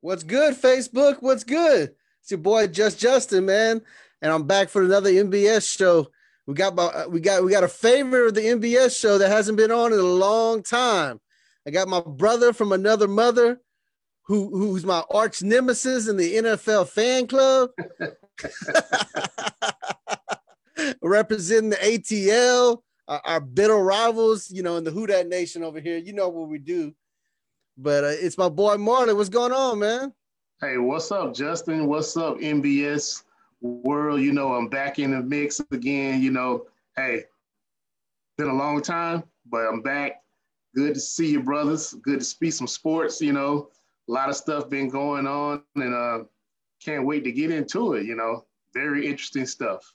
What's good, Facebook? What's good? It's your boy Just Justin, man, and I'm back for another NBS show. We got my, uh, we got we got a favorite of the NBS show that hasn't been on in a long time. I got my brother from another mother, who who's my arch nemesis in the NFL fan club, representing the ATL, our, our bitter rivals, you know, in the Who Dat Nation over here. You know what we do. But uh, it's my boy Marlon. What's going on, man? Hey, what's up, Justin? What's up, NBS world? You know, I'm back in the mix again. You know, hey, been a long time, but I'm back. Good to see you, brothers. Good to speak some sports. You know, a lot of stuff been going on, and uh, can't wait to get into it. You know, very interesting stuff.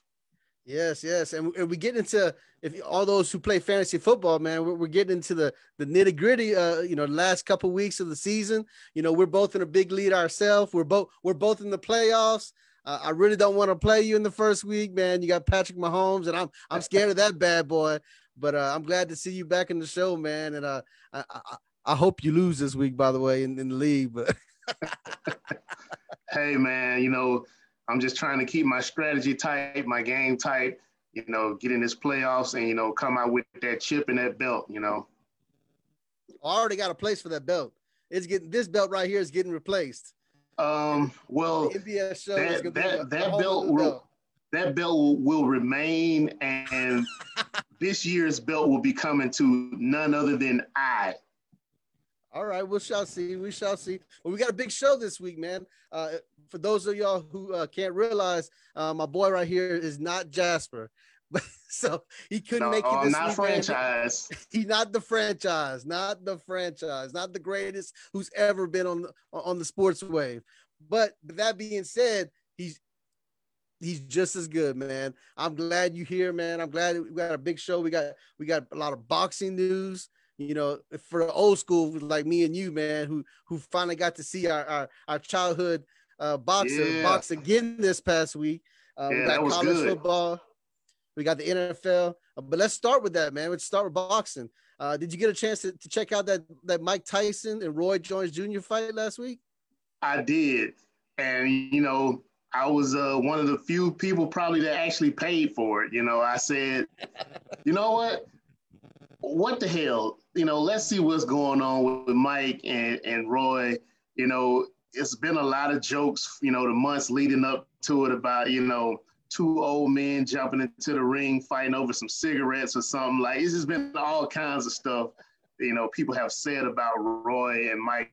Yes, yes, and, we get into if all those who play fantasy football, man, we're, getting into the the nitty gritty. Uh, you know, last couple weeks of the season. You know, we're both in a big lead ourselves. We're both we're both in the playoffs. Uh, I really don't want to play you in the first week, man. You got Patrick Mahomes, and I'm I'm scared of that bad boy. But uh, I'm glad to see you back in the show, man. And uh, I, I, I hope you lose this week, by the way, in, in the league. But hey, man, you know I'm just trying to keep my strategy tight, my game tight, you know, get in this playoffs and, you know, come out with that chip and that belt, you know. I already got a place for that belt. It's getting this belt right here is getting replaced. Um, well, the NBS show that, that, that belt will, belt. that belt will, will remain and this year's belt will be coming to none other than I. All right, we shall see. We shall see. Well, we got a big show this week, man. Uh, for those of y'all who uh, can't realize, uh, my boy right here is not Jasper, so he couldn't no, make it. This not week, franchise. He's not the franchise, not the franchise, not the greatest who's ever been on the, on the sports wave. But that being said, he's he's just as good, man. I'm glad you're here, man. I'm glad we got a big show. We got we got a lot of boxing news you know, for the old school like me and you, man, who who finally got to see our our, our childhood uh, boxer yeah. box again this past week. Uh, yeah, we got college good. football, we got the NFL, uh, but let's start with that, man. Let's start with boxing. Uh, did you get a chance to, to check out that that Mike Tyson and Roy Jones Jr. fight last week? I did, and you know, I was uh, one of the few people probably that actually paid for it. You know, I said, you know what? What the hell? you know, let's see what's going on with Mike and, and Roy. You know, it's been a lot of jokes, you know, the months leading up to it about, you know, two old men jumping into the ring, fighting over some cigarettes or something. Like it's just been all kinds of stuff, you know, people have said about Roy and Mike,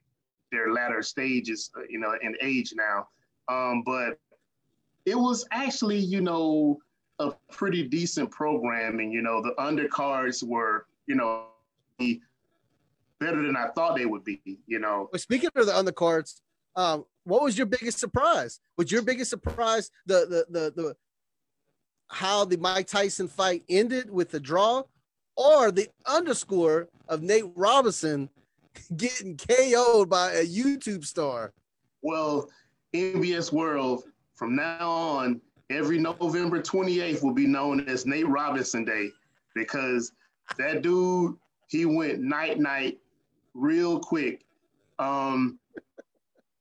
their latter stages, uh, you know, in age now. Um, but it was actually, you know, a pretty decent programming. You know, the undercards were, you know, better than I thought they would be. You know. Well, speaking of the undercards, um, what was your biggest surprise? Was your biggest surprise the the the the how the Mike Tyson fight ended with the draw, or the underscore of Nate Robinson getting KO'd by a YouTube star? Well, NBS World from now on, every November 28th will be known as Nate Robinson Day because that dude he went night night real quick. Um,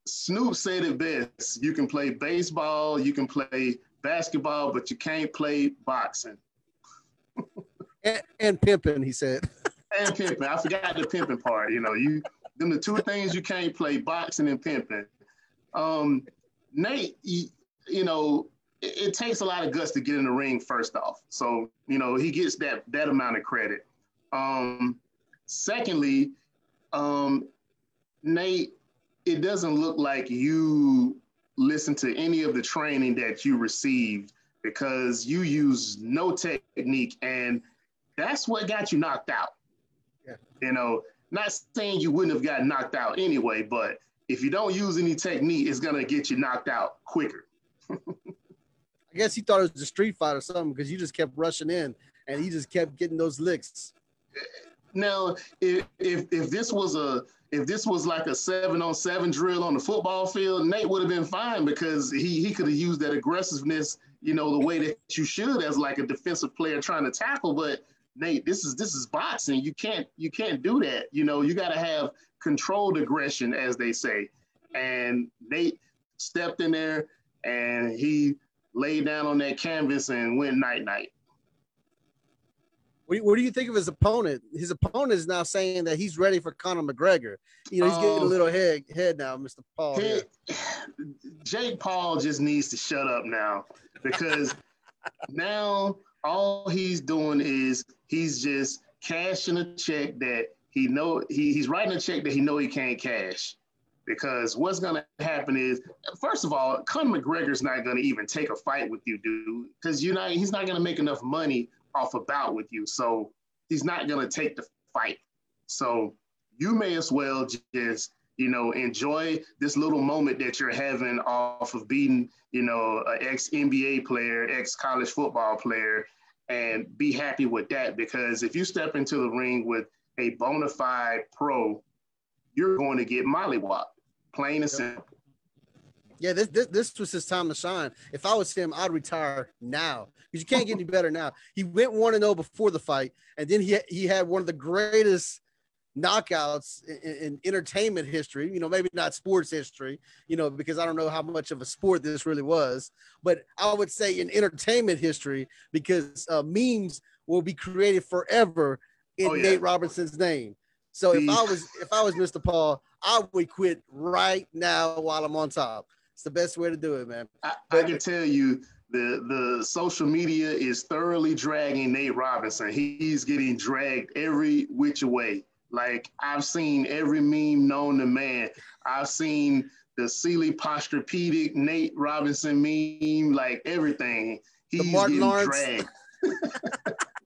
Snoop said it best. You can play baseball, you can play basketball, but you can't play boxing. and, and pimping, he said. and pimping. I forgot the pimping part. You know, you them the two things you can't play: boxing and pimping. Um, Nate, he, you know, it, it, takes a lot of guts to get in the ring. First off, so you know he gets that that amount of credit. Um, secondly, um, Nate, it doesn't look like you listen to any of the training that you received because you use no technique, and that's what got you knocked out. Yeah. You know, not saying you wouldn't have gotten knocked out anyway, but if you don't use any technique, it's gonna get you knocked out quicker. I guess he thought it was a street fight or something because you just kept rushing in and he just kept getting those licks. Now, if, if if this was a if this was like a seven on seven drill on the football field, Nate would have been fine because he he could have used that aggressiveness, you know, the way that you should as like a defensive player trying to tackle. But Nate, this is this is boxing. You can't you can't do that. You know, you got to have controlled aggression, as they say. and Nate stepped in there and he laid down on that canvas and went night night. What do, you, what do you think of his opponent? His opponent is now saying that he's ready for Conor McGregor. You know, he's getting a um, little head head now, Mr. Paul. He, Jake Paul just needs to shut up now because now all he's doing is he's just cashing a check that he know he, he's writing a check that he know he can't cash because what's going to happen is first of all conor mcgregor's not going to even take a fight with you dude because you're not he's not going to make enough money off a bout with you. So he's not going to take the fight. So you may as well just you know enjoy this little moment that you're having off of beating you know an ex nba player ex college football player and be happy with that. Because if you step into the ring with a bona fide pro you're going to get mollywopped plain and simple. Yeah, this, this this was his time to shine. If I was him, I'd retire now because you can't get any better now. He went one and zero oh before the fight, and then he he had one of the greatest knockouts in, in, entertainment history. You know, maybe not sports history. You know, because I don't know how much of a sport this really was, but I would say in entertainment history because uh, memes will be created forever in oh, yeah. Nate Robinson's name. So if I was if I was Mr. Paul, I would quit right now while I'm on top. It's the best way to do it, man. I, I can tell you the the social media is thoroughly dragging Nate Robinson. He's getting dragged every which way. Like I've seen every meme known to man. I've seen the Sealy Posturepedic Nate Robinson meme, like everything. He's the Martin getting Lawrence. dragged.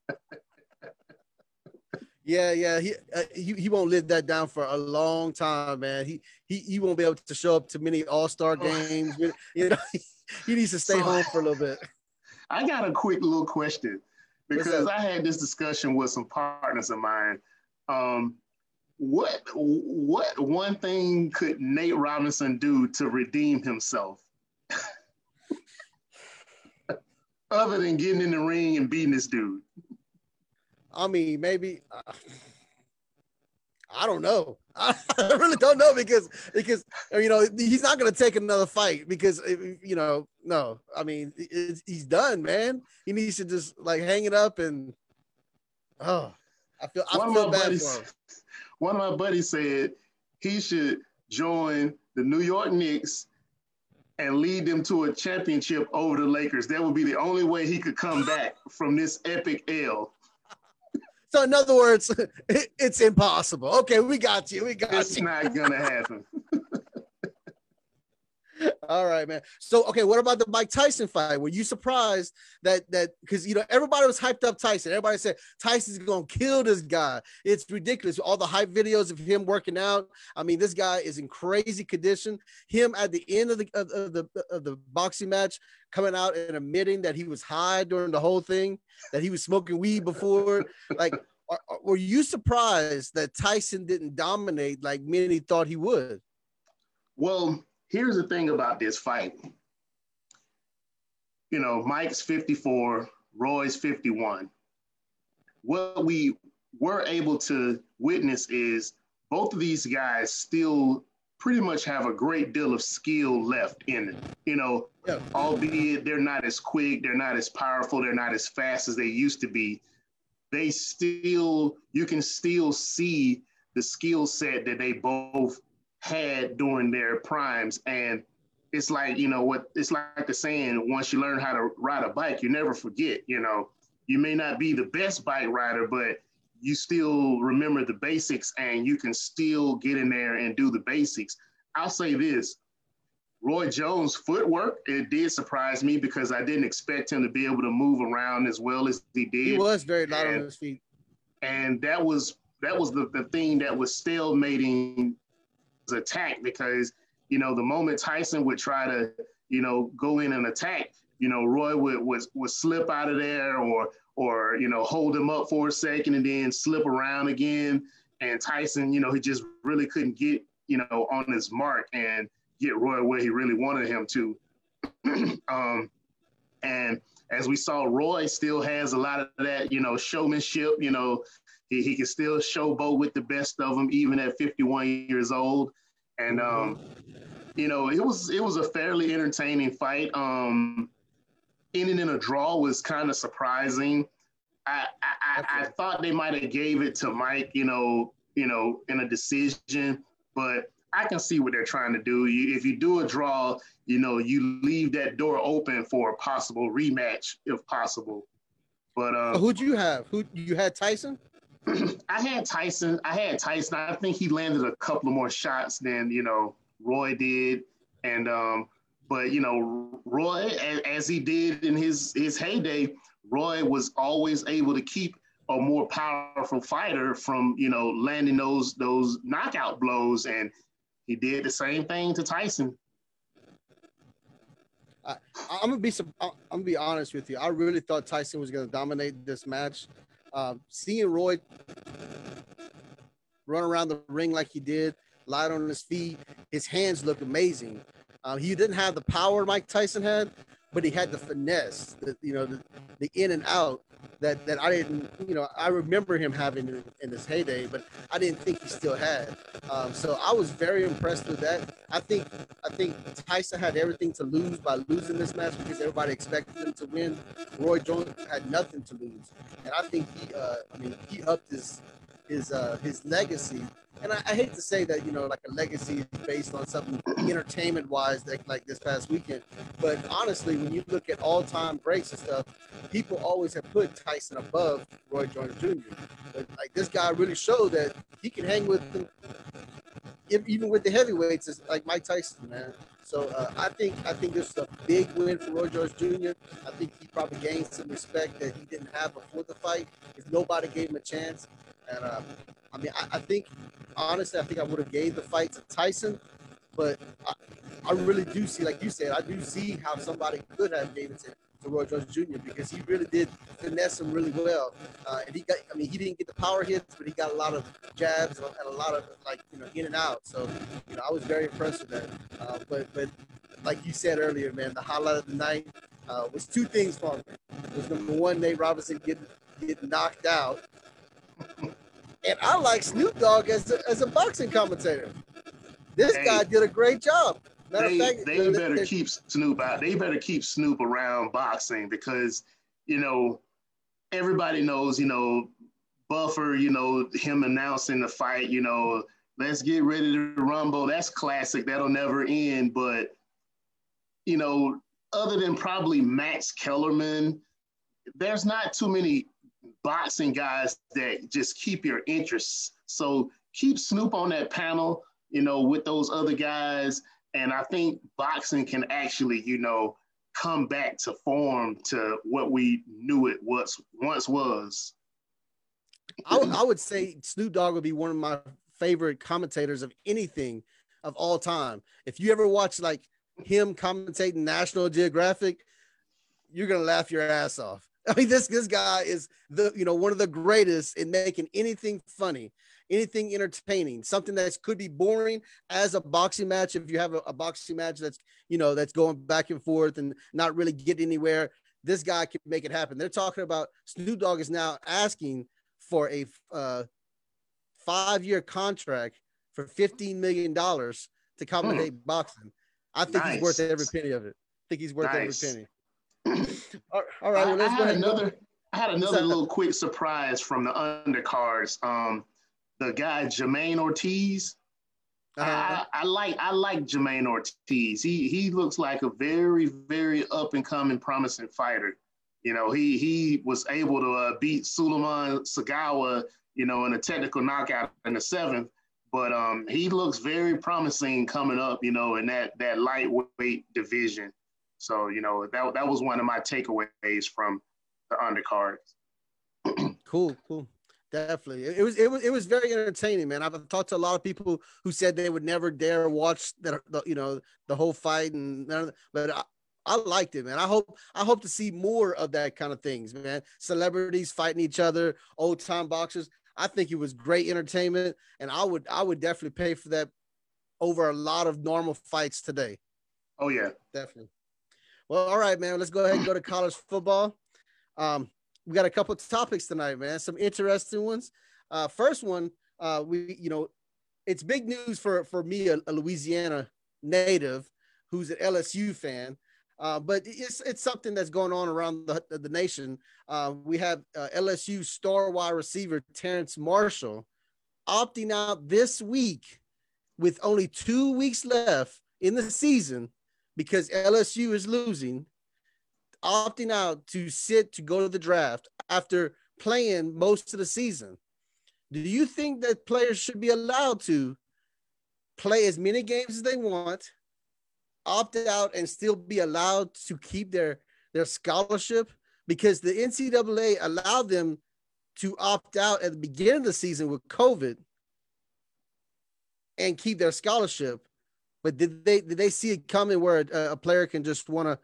Yeah, yeah, he, uh, he he won't live that down for a long time, man. He he he won't be able to show up to many All Star oh. games. you know, he, he needs to stay so, home for a little bit. I got a quick little question because I had this discussion with some partners of mine. Um, what what one thing could Nate Robinson do to redeem himself? Other than getting in the ring and beating this dude. I mean, maybe uh, I don't know. I really don't know because because you know he's not going to take another fight because you know no. I mean he's done, man. He needs to just like hang it up and oh, I feel I one feel bad buddies, for him. One of my buddies said he should join the New York Knicks and lead them to a championship over the Lakers. That would be the only way he could come back from this epic L. So in other words, it, it's impossible. Okay, we got you. We got it's you. It's not gonna happen. All right, man. So, okay, what about the Mike Tyson fight? Were you surprised that that because you know everybody was hyped up Tyson? Everybody said Tyson's gonna kill this guy. It's ridiculous. All the hype videos of him working out. I mean, this guy is in crazy condition. Him at the end of the of, of the of the boxing match coming out and admitting that he was high during the whole thing, that he was smoking weed before. Like, are, were you surprised that Tyson didn't dominate like many thought he would? Well here's the thing about this fight. You know, Mike's 54, Roy's 51. What we were able to witness is both of these guys still pretty much have a great deal of skill left in it. You know, yeah. albeit they're not as quick, they're not as powerful, they're not as fast as they used to be. They still, you can still see the skill set that they both had during their primes. And it's like, you know, what it's like the saying, once you learn how to ride a bike, you never forget, you know, you may not be the best bike rider, but you still remember the basics and you can still get in there and do the basics. I'll say this Roy Jones' footwork, it did surprise me because I didn't expect him to be able to move around as well as he did. He was very light on his feet. And that was that was the, the thing that was stalemating attack because you know the moment Tyson would try to you know go in and attack, you know Roy would would, would slip out of there or or you know hold him up for a second and then slip around again. And Tyson, you know, he just really couldn't get you know on his mark and get Roy where he really wanted him to. um, and as we saw, Roy still has a lot of that, you know, showmanship. You know, he, he can still showboat with the best of them, even at 51 years old. And um, you know, it was it was a fairly entertaining fight. Um, ending in a draw was kind of surprising. I, I, I thought they might have gave it to Mike, you know, you know, in a decision, but I can see what they're trying to do. You, if you do a draw, you know, you leave that door open for a possible rematch if possible. But um, who'd you have? Who you had Tyson? I had Tyson. I had Tyson. I think he landed a couple of more shots than you know Roy did, and um, but you know Roy, as, as he did in his his heyday, Roy was always able to keep a more powerful fighter from you know landing those those knockout blows, and he did the same thing to Tyson. I, am gonna be I'm gonna be honest with you. I really thought Tyson was gonna dominate this match. Uh, seeing Roy run around the ring like he did, light on his feet, his hands look amazing. Uh, he didn't have the power Mike Tyson had, but he had the finesse, the, you know, the, the in and out that that I didn't, you know, I remember him having in, in his heyday, but I didn't think he still had. Um, so I was very impressed with that. I think I think Tyson had everything to lose by losing this match because everybody expected him to win. Roy Jones had nothing to lose, and I think he, uh, I mean, he upped his his uh, his legacy and I, I, hate to say that you know like a legacy is based on something entertainment wise like, like this past weekend but honestly when you look at all-time breaks and stuff people always have put tyson above roy jones jr but like this guy really showed that he can hang with them even with the heavyweights is like mike tyson man so uh, I think I think this is a big win for Roy Jones Jr. I think he probably gained some respect that he didn't have before the fight. If nobody gave him a chance, and uh, I mean, I, I, think honestly, I think I would have gave the fight to Tyson, but I, I, really do see, like you said, I do see how somebody could have gave it to, to Roy Jones Jr. because he really did finesse him really well, uh, and he got. I mean, he didn't get the power hits, but he got a lot of jabs and a lot of like you know in and out. So you know, I was very impressed with that. Uh, but but like you said earlier, man, the highlight of the night uh, was two things for me. It was number one, Nate Robinson getting getting knocked out and I like Snoop Dogg as a, as a boxing commentator. This hey, guy did a great job. Matter they, fact, they better they, keep Snoop out. They better keep Snoop around boxing because you know everybody knows. You know Buffer. You know him announcing the fight. You know let's get ready to rumble. That's classic. That'll never end. But you know, other than probably Max Kellerman, there's not too many boxing guys that just keep your interests. So keep Snoop on that panel, you know, with those other guys. And I think boxing can actually, you know, come back to form to what we knew it was once was. I, w- I would say Snoop Dogg would be one of my favorite commentators of anything of all time. If you ever watch like him commentating National Geographic, you're gonna laugh your ass off. I mean, this this guy is the you know one of the greatest in making anything funny, anything entertaining, something that could be boring as a boxing match. If you have a, a boxing match that's you know that's going back and forth and not really getting anywhere, this guy can make it happen. They're talking about Snoop Dogg is now asking for a uh, five year contract for fifteen million dollars to accommodate hmm. boxing. I think nice. he's worth every penny of it. I think he's worth nice. every penny all right, well, let's I, I had another. I had another little quick surprise from the undercards. Um, the guy Jermaine Ortiz. Uh-huh. I, I, like I like Jermaine Ortiz. He he looks like a very very up and coming promising fighter. You know, he he was able to uh, beat Suleiman Segawa, you know, in a technical knockout in the seventh. But um, he looks very promising coming up, you know, in that that lightweight division. So, you know, that, that was one of my takeaways from the undercard. cool, cool. Definitely. It was it was it was very entertaining, man. I've talked to a lot of people who said they would never dare watch that the you know the whole fight and but I, I liked it, man. I hope I hope to see more of that kind of things, man. Celebrities fighting each other, old time boxers. I think it was great entertainment, and I would I would definitely pay for that over a lot of normal fights today. Oh yeah, definitely. Well, all right, man. Let's go ahead and go to college football. Um, we got a couple of topics tonight, man. Some interesting ones. Uh, first one, uh, we you know, it's big news for for me, a, a Louisiana native who's an LSU fan. Uh, but it's it's something that's going on around the, the nation. Uh, we have uh, LSU star wide receiver Terrence Marshall opting out this week with only two weeks left in the season because LSU is losing, opting out to sit to go to the draft after playing most of the season. Do you think that players should be allowed to play as many games as they want, opt out, and still be allowed to keep their their scholarship? Because the NCAA allowed them to opt out at the beginning of the season with COVID and keep their scholarship. But did they did they see it coming where a, a player can just want to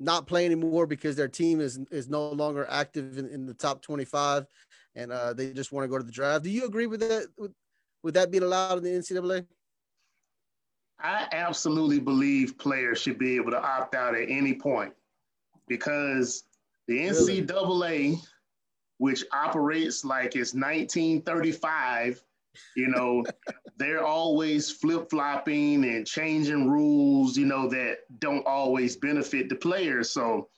not play anymore because their team is is no longer active in, in the top 25 and uh, they just want to go to the draft. Do you agree with that with, with that being allowed in the NCAA? I absolutely believe players should be able to opt out at any point because the NCAA, which operates like it's 1935, you know, they're always flip flopping and changing rules, you know, that don't always benefit the players. So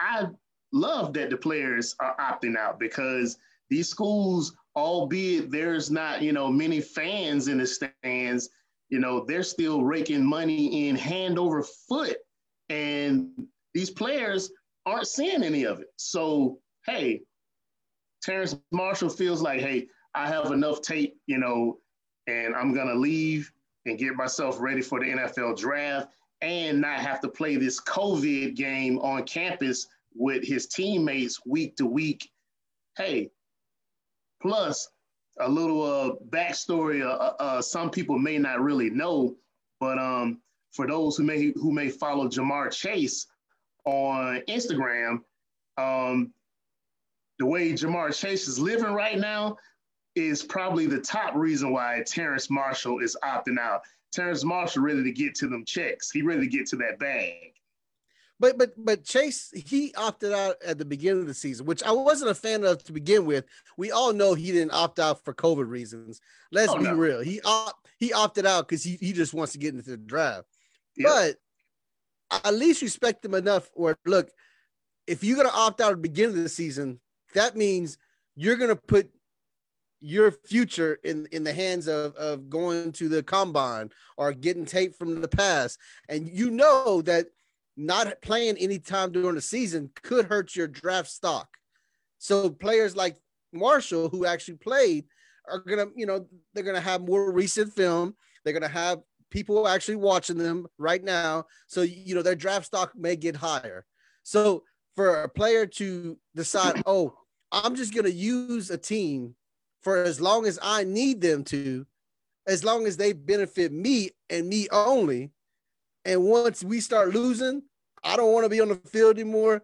I love that the players are opting out because these schools, albeit there's not, you know, many fans in the stands, you know, they're still raking money in hand over foot. And these players aren't seeing any of it. So, hey, Terrace Marshall feels like, hey, I have enough tape, you know, and I'm gonna leave and get myself ready for the NFL draft and not have to play this COVID game on campus with his teammates week to week. Hey, plus a little uh, backstory. Uh, uh, uh, some people may not really know, but um, for those who may who may follow Ja'Marr Chase on Instagram, um, the way Ja'Marr Chase is living right now, is probably the top reason why Terrence Marshall is opting out. Terrence Marshall ready to get to them checks. He ready to get to that bag. But but but Chase he opted out at the beginning of the season, which I wasn't a fan of to begin with. We all know he didn't opt out for COVID reasons. Let's oh, be no. real. He op- he opted out because he, he just wants to get into the draft. Yep. But at least respect him enough where look, if you're gonna opt out at the beginning of the season, that means you're gonna put your future in in the hands of of going to the combine or getting tape from the past. And you know that not playing any time during the season could hurt your draft stock. So players like marshall who actually played are gonna you know they're gonna have more recent film. They're gonna have people actually watching them right now. So you know their draft stock may get higher. So for a player to decide oh i'm just gonna use a team for as long as I need them to, as long as they benefit me and me only. And once we start losing, I don't want to be on the field anymore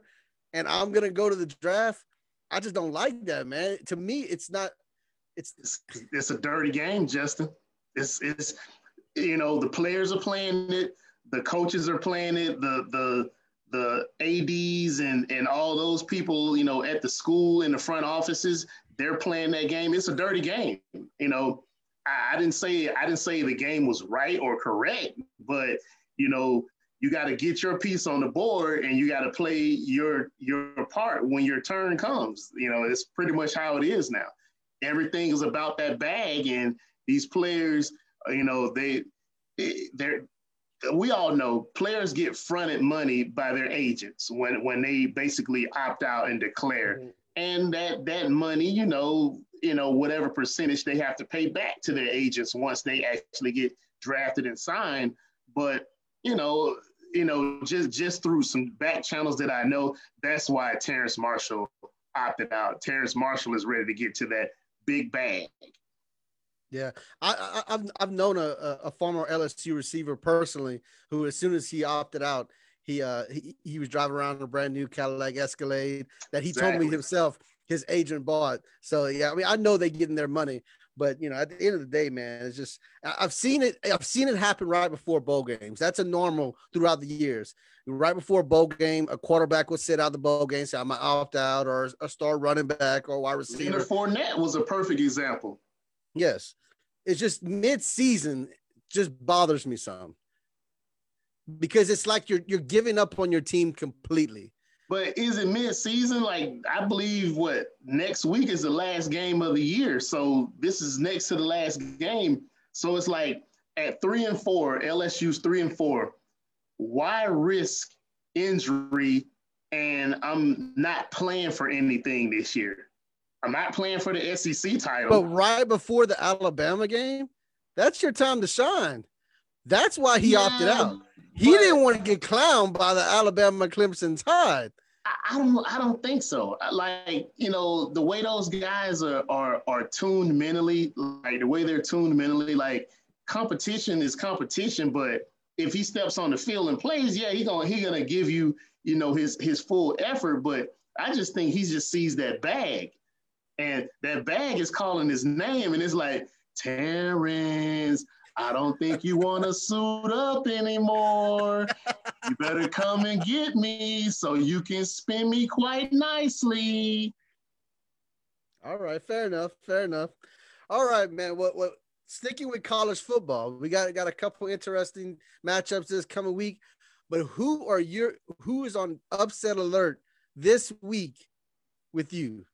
and I'm going to go to the draft. I just don't like that, man. To me, it's not it's it's, it's a dirty game, Justin. It's it's you know, the players are playing it, the coaches are playing it, the the the ads and and all those people you know at the school in the front offices they're playing that game. It's a dirty game. You know, I, I didn't say I didn't say the game was right or correct, but you know, you got to get your piece on the board and you got to play your your part when your turn comes. You know, it's pretty much how it is now. Everything is about that bag, and these players, uh, you know, they they're we all know players get fronted money by their agents when when they basically opt out and declare. Mm-hmm and that that money, you know, you know, whatever percentage they have to pay back to their agents once they actually get drafted and signed. But you know, you know, just just through some back channels that I know, that's why Terrace Marshall opted out. Terrace Marshall is ready to get to that big bag. Yeah, I, have I've known a, a former LSU receiver personally who, as soon as he opted out, he uh he, he was driving around in a brand new Cadillac Escalade that he exactly. told me himself his agent bought. So yeah, I mean I know they getting their money, but you know at the end of the day, man, it's just I've seen it. I've seen it happen right before bowl games. That's a normal throughout the years. Right before a bowl game, a quarterback would sit out the bowl game, say I'm opt out, or a star running back or wide receiver. Leonard Fournette was a perfect example. Yes, it's just mid season just bothers me some because it's like you're you're giving up on your team completely. But is it mid-season? Like I believe what next week is the last game of the year. So this is next to the last game. So it's like at three and four, LSU's three and four. Why risk injury? And I'm not playing for anything this year. I'm not playing for the SEC title. But right before the Alabama game, that's your time to shine. That's why he yeah, opted out. He didn't want to get clowned by the Alabama Crimson Tide. I don't I don't think so. Like, you know, the way those guys are are are tuned mentally, like the way they're tuned mentally, like competition is competition, but if he steps on the field and plays, yeah, he gonna he gonna give you, you know, his his full effort. But I just think he just sees that bag. And that bag is calling his name, and it's like, Terrence, I don't think you want to suit up anymore. You better come and get me so you can spin me quite nicely. All right, fair enough, fair enough. All right, man. What what sticking with college football, we got got a couple interesting matchups this coming week. But who are your who is on upset alert this week with you?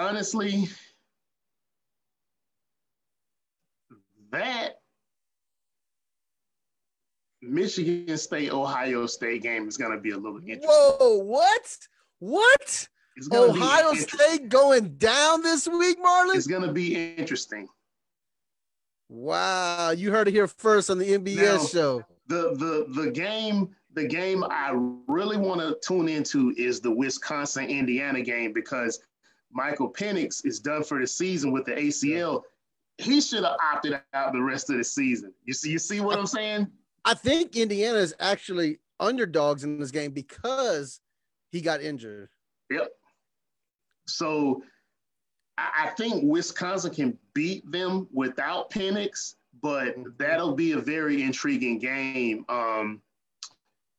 Honestly, that Michigan State Ohio State game is going to be a little interesting. Whoa, what? What? Ohio State going down this week, Marlon? It's going to be interesting. Wow, you heard it here first on the NBS now, show. The the the game the game I really want to tune into is the Wisconsin Indiana game because Michael Penix is done for the season with the ACL. He should have opted out the rest of the season. You see, you see what I'm saying? I think Indiana is actually underdogs in this game because he got injured. Yep. So I think Wisconsin can beat them without Penix, but that'll be a very intriguing game. Um,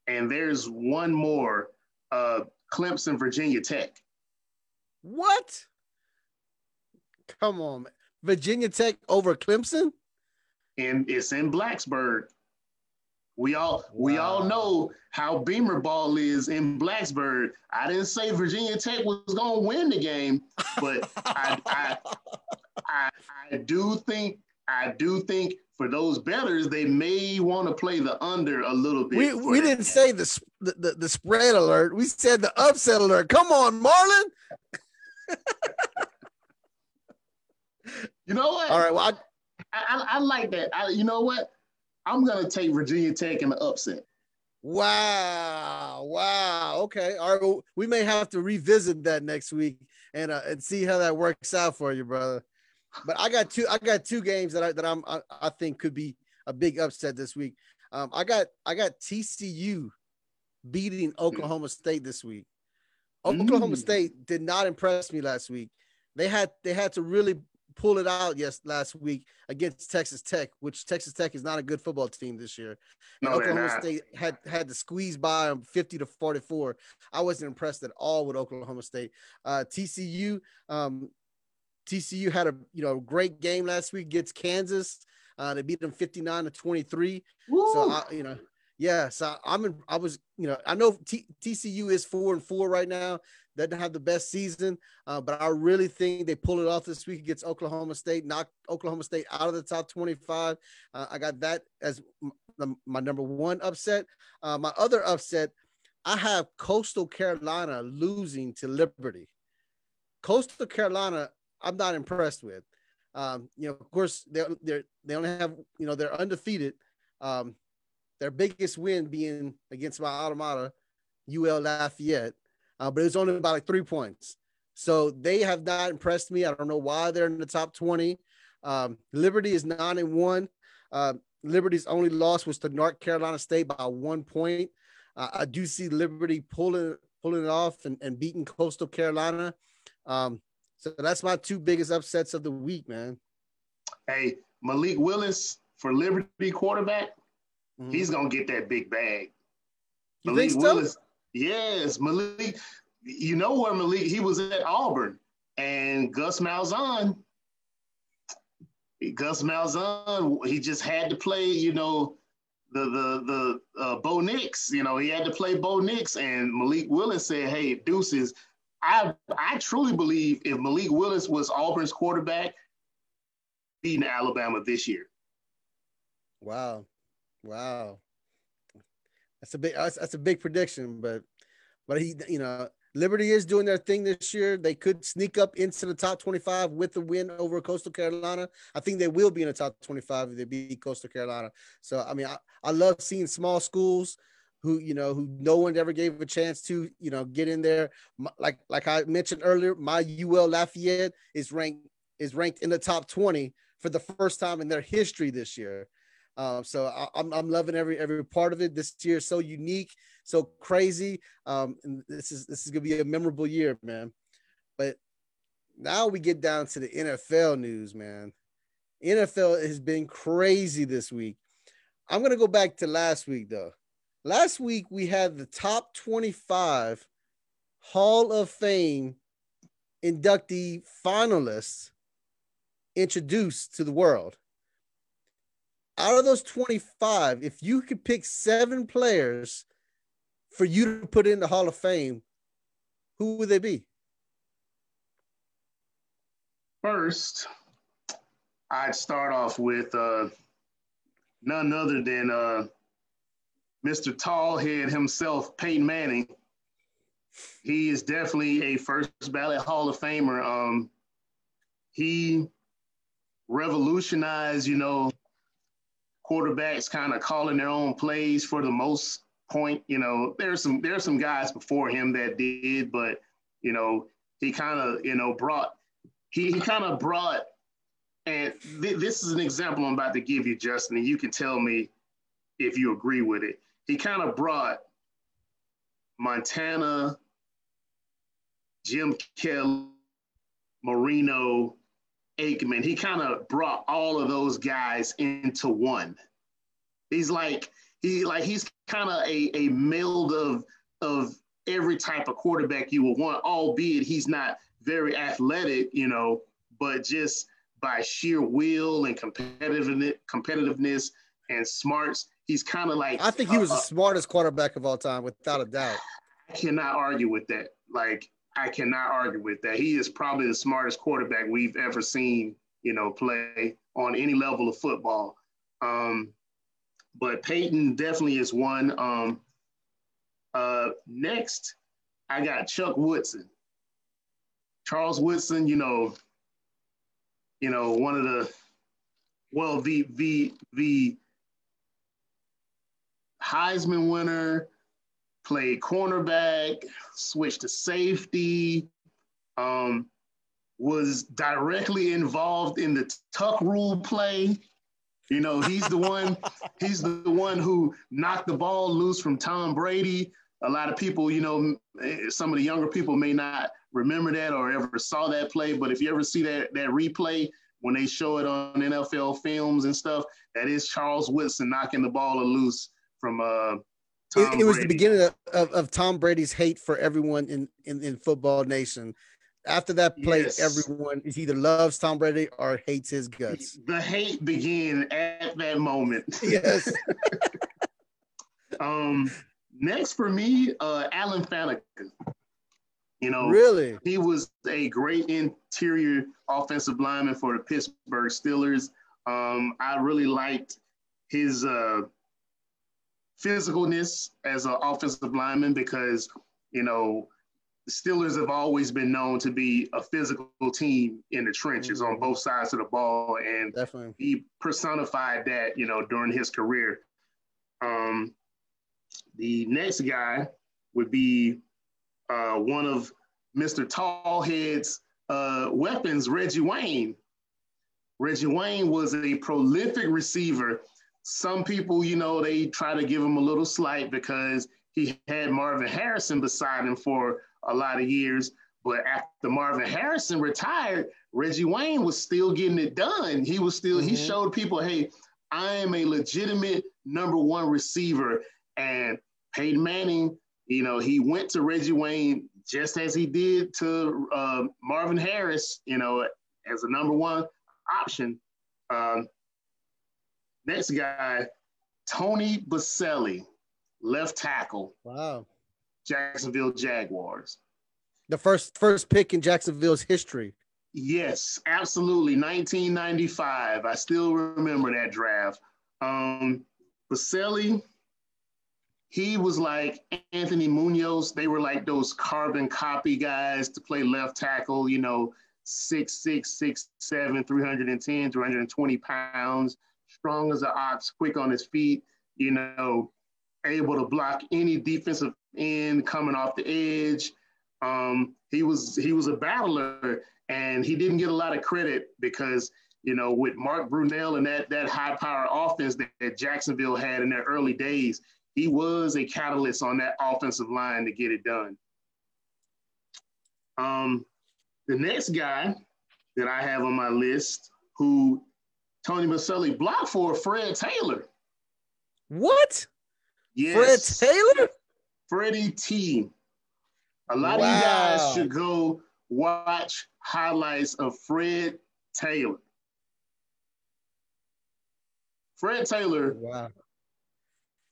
and there's one more, uh, Clemson, Virginia Tech. What? Come on, man. Virginia Tech over Clemson? And it's in Blacksburg. We all wow. we all know how Beamer ball is in Blacksburg. I didn't say Virginia Tech was gonna win the game, but I, I, I I do think I do think for those betters, they may want to play the under a little bit. We, we didn't say the, the the spread alert. We said the upset alert. Come on, Marlon. You know what? All right. Well, I, I, I like that. I, you know what? I'm gonna take Virginia Tech in the upset. Wow! Wow! Okay. All right. Well, we may have to revisit that next week and uh, and see how that works out for you, brother. But I got two. I got two games that I that I'm I, I think could be a big upset this week. Um, I got I got TCU beating Oklahoma State this week. Oklahoma mm. State did not impress me last week. They had they had to really pull it out yes last week against Texas Tech, which Texas Tech is not a good football team this year. No, Oklahoma State had had to squeeze by them 50 to 44. I wasn't impressed at all with Oklahoma State. Uh, TCU um, TCU had a you know great game last week against Kansas. Uh, they beat them 59 to 23. Woo. So I, you know yeah, so I'm in, I was, you know, I know T- TCU is four and four right now. Don't have the best season, uh, but I really think they pull it off this week against Oklahoma State, knock Oklahoma State out of the top 25. Uh, I got that as my number one upset. Uh, my other upset, I have Coastal Carolina losing to Liberty. Coastal Carolina, I'm not impressed with. Um, you know, of course, they they they only have you know they're undefeated. Um, their biggest win being against my alma mater, UL Lafayette, uh, but it was only about like three points. So they have not impressed me. I don't know why they're in the top 20. Um, Liberty is nine and one. Uh, Liberty's only loss was to North Carolina State by one point. Uh, I do see Liberty pulling pulling it off and, and beating Coastal Carolina. Um, so that's my two biggest upsets of the week, man. Hey, Malik Willis for Liberty quarterback. Mm-hmm. He's gonna get that big bag. You Malik so? Willis, yes, Malik. You know where Malik? He was at Auburn, and Gus Malzahn. Gus Malzahn, he just had to play, you know, the the the uh, Bo Nix. You know, he had to play Bo Nix, and Malik Willis said, "Hey, deuces." I I truly believe if Malik Willis was Auburn's quarterback, beating Alabama this year. Wow, wow, that's a big that's, that's a big prediction, but but he you know Liberty is doing their thing this year. They could sneak up into the top 25 with the win over Coastal Carolina. I think they will be in the top 25 if they beat Coastal Carolina. So, I mean, I, I love seeing small schools who, you know, who no one ever gave a chance to, you know, get in there. Like, like I mentioned earlier, my UL Lafayette is ranked is ranked in the top 20 for the first time in their history this year. Um, so I, am I'm, I'm loving every every part of it. This year is so unique, so crazy. Um, and this is this is gonna be a memorable year, man. But now we get down to the NFL news, man. NFL has been crazy this week. I'm gonna go back to last week though. Last week we had the top 25 Hall of Fame inductee finalists introduced to the world out of those 25, if you could pick seven players for you to put in the Hall of Fame, who would they be? First, I'd start off with uh, none other than uh, Mr. Tallhead himself, Peyton Manning. He is definitely a first ballot Hall of Famer. Um, he revolutionized, you know, quarterbacks kind of calling their own plays for the most point. You know, there's some there's some guys before him that did, but you know, he kind of you know brought he, he kind of brought and th- this is an example I'm about to give you, Justin, and you can tell me if you agree with it. He kind of brought Montana, Jim Kelly, Marino, Aikman, he kind of brought all of those guys into one. He's like he like he's kind of a, a meld of of every type of quarterback you would want, albeit he's not very athletic, you know, but just by sheer will and competitiveness, competitiveness and smarts, he's kind of like. I think he was uh, the smartest quarterback of all time, without a doubt. I cannot argue with that. Like I cannot argue with that. He is probably the smartest quarterback we've ever seen, you know, play on any level of football. Um, but Peyton definitely is one. Um, uh, next, I got Chuck Woodson. Charles Woodson, you know, you know, one of the well, the the the Heisman winner, played cornerback, switched to safety, um, was directly involved in the tuck rule play. You know, he's the one, he's the one who knocked the ball loose from Tom Brady. A lot of people, you know, some of the younger people may not remember that or ever saw that play, but if you ever see that that replay when they show it on NFL films and stuff, that is Charles Woodson knocking the ball loose from uh it, it, was the beginning of, of, of, Tom Brady's hate for everyone in, in, in football nation. After that play, yes. everyone is either loves Tom Brady or hates his guts. The hate began at that moment. Yes. um, next for me, uh, Alan Faneca. You know, really, he was a great interior offensive lineman for the Pittsburgh Steelers. Um, I really liked his uh, physicalness as an offensive lineman because, you know, the Steelers have always been known to be a physical team in the trenches mm-hmm. on both sides of the ball. And Definitely. he personified that, you know, during his career. Um, the next guy would be uh, one of Mr. Tallhead's uh, weapons, Reggie Wayne. Reggie Wayne was a prolific receiver some people, you know, they try to give him a little slight because he had Marvin Harrison beside him for a lot of years. But after Marvin Harrison retired, Reggie Wayne was still getting it done. He was still, mm-hmm. he showed people, hey, I am a legitimate number one receiver. And Peyton Manning, you know, he went to Reggie Wayne just as he did to uh, Marvin Harris, you know, as a number one option. Um, next guy, Tony Boselli, left tackle. Wow. Jacksonville Jaguars. The first first pick in Jacksonville's history. Yes, absolutely. 1995. I still remember that draft. Um, Boselli, he was like Anthony Munoz. They were like those carbon copy guys to play left tackle, you know, six, six, six, seven, 310, 320 pounds, strong as an ox, quick on his feet, you know, able to block any defensive end coming off the edge. Um, he was he was a battler and he didn't get a lot of credit because you know with Mark Brunell and that that high power offense that, that Jacksonville had in their early days, he was a catalyst on that offensive line to get it done. Um, the next guy that I have on my list, who Tony Boselli blocked for, Fred Taylor. What? Yes. Fred Taylor? Freddie T. A lot wow. of you guys should go watch highlights of Fred Taylor. Fred Taylor. Wow.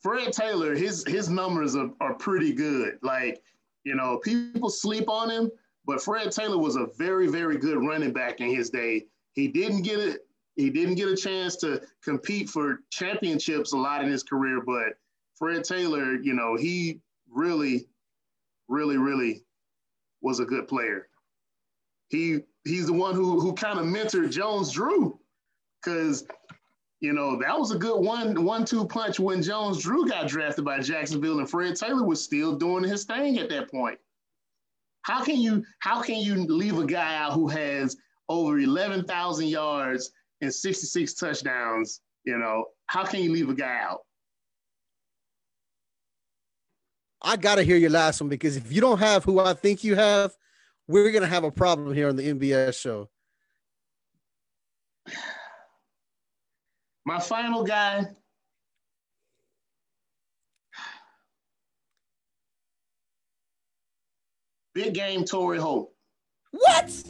Fred Taylor, his his numbers are, are pretty good. Like, you know, people sleep on him, but Fred Taylor was a very, very good running back in his day. He didn't get it, he didn't get a chance to compete for championships a lot in his career, but Fred Taylor, you know, he really, really, really was a good player. He he's the one who who kind of mentored Jones Drew, because you know that was a good one one two punch when Jones Drew got drafted by Jacksonville and Fred Taylor was still doing his thing at that point. How can you how can you leave a guy out who has over eleven thousand yards and sixty six touchdowns? You know how can you leave a guy out? I got to hear your last one because if you don't have who I think you have, we're going to have a problem here on the NBS show. My final guy. Big game Torry Holt. What?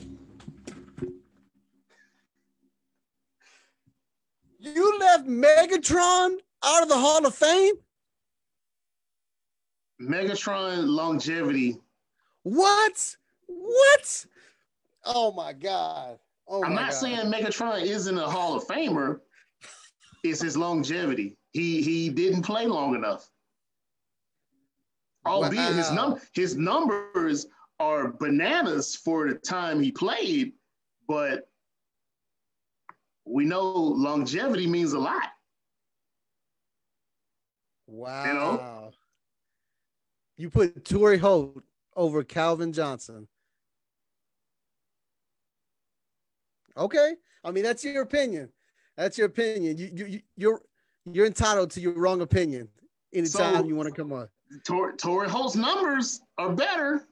You left Megatron out of the Hall of Fame? Megatron longevity. What? What? Oh my God. Oh I'm my not God. saying Megatron isn't a Hall of Famer. It's his longevity. He he didn't play long enough. Albeit wow. his num his numbers are bananas for the time he played, but we know longevity means a lot. Wow. You know? You put Torry Holt over Calvin Johnson. Okay. I mean, that's your opinion. That's your opinion. You, you, you're you're entitled to your wrong opinion anytime so, you want to come on. Tor- Torry Holt's numbers are better,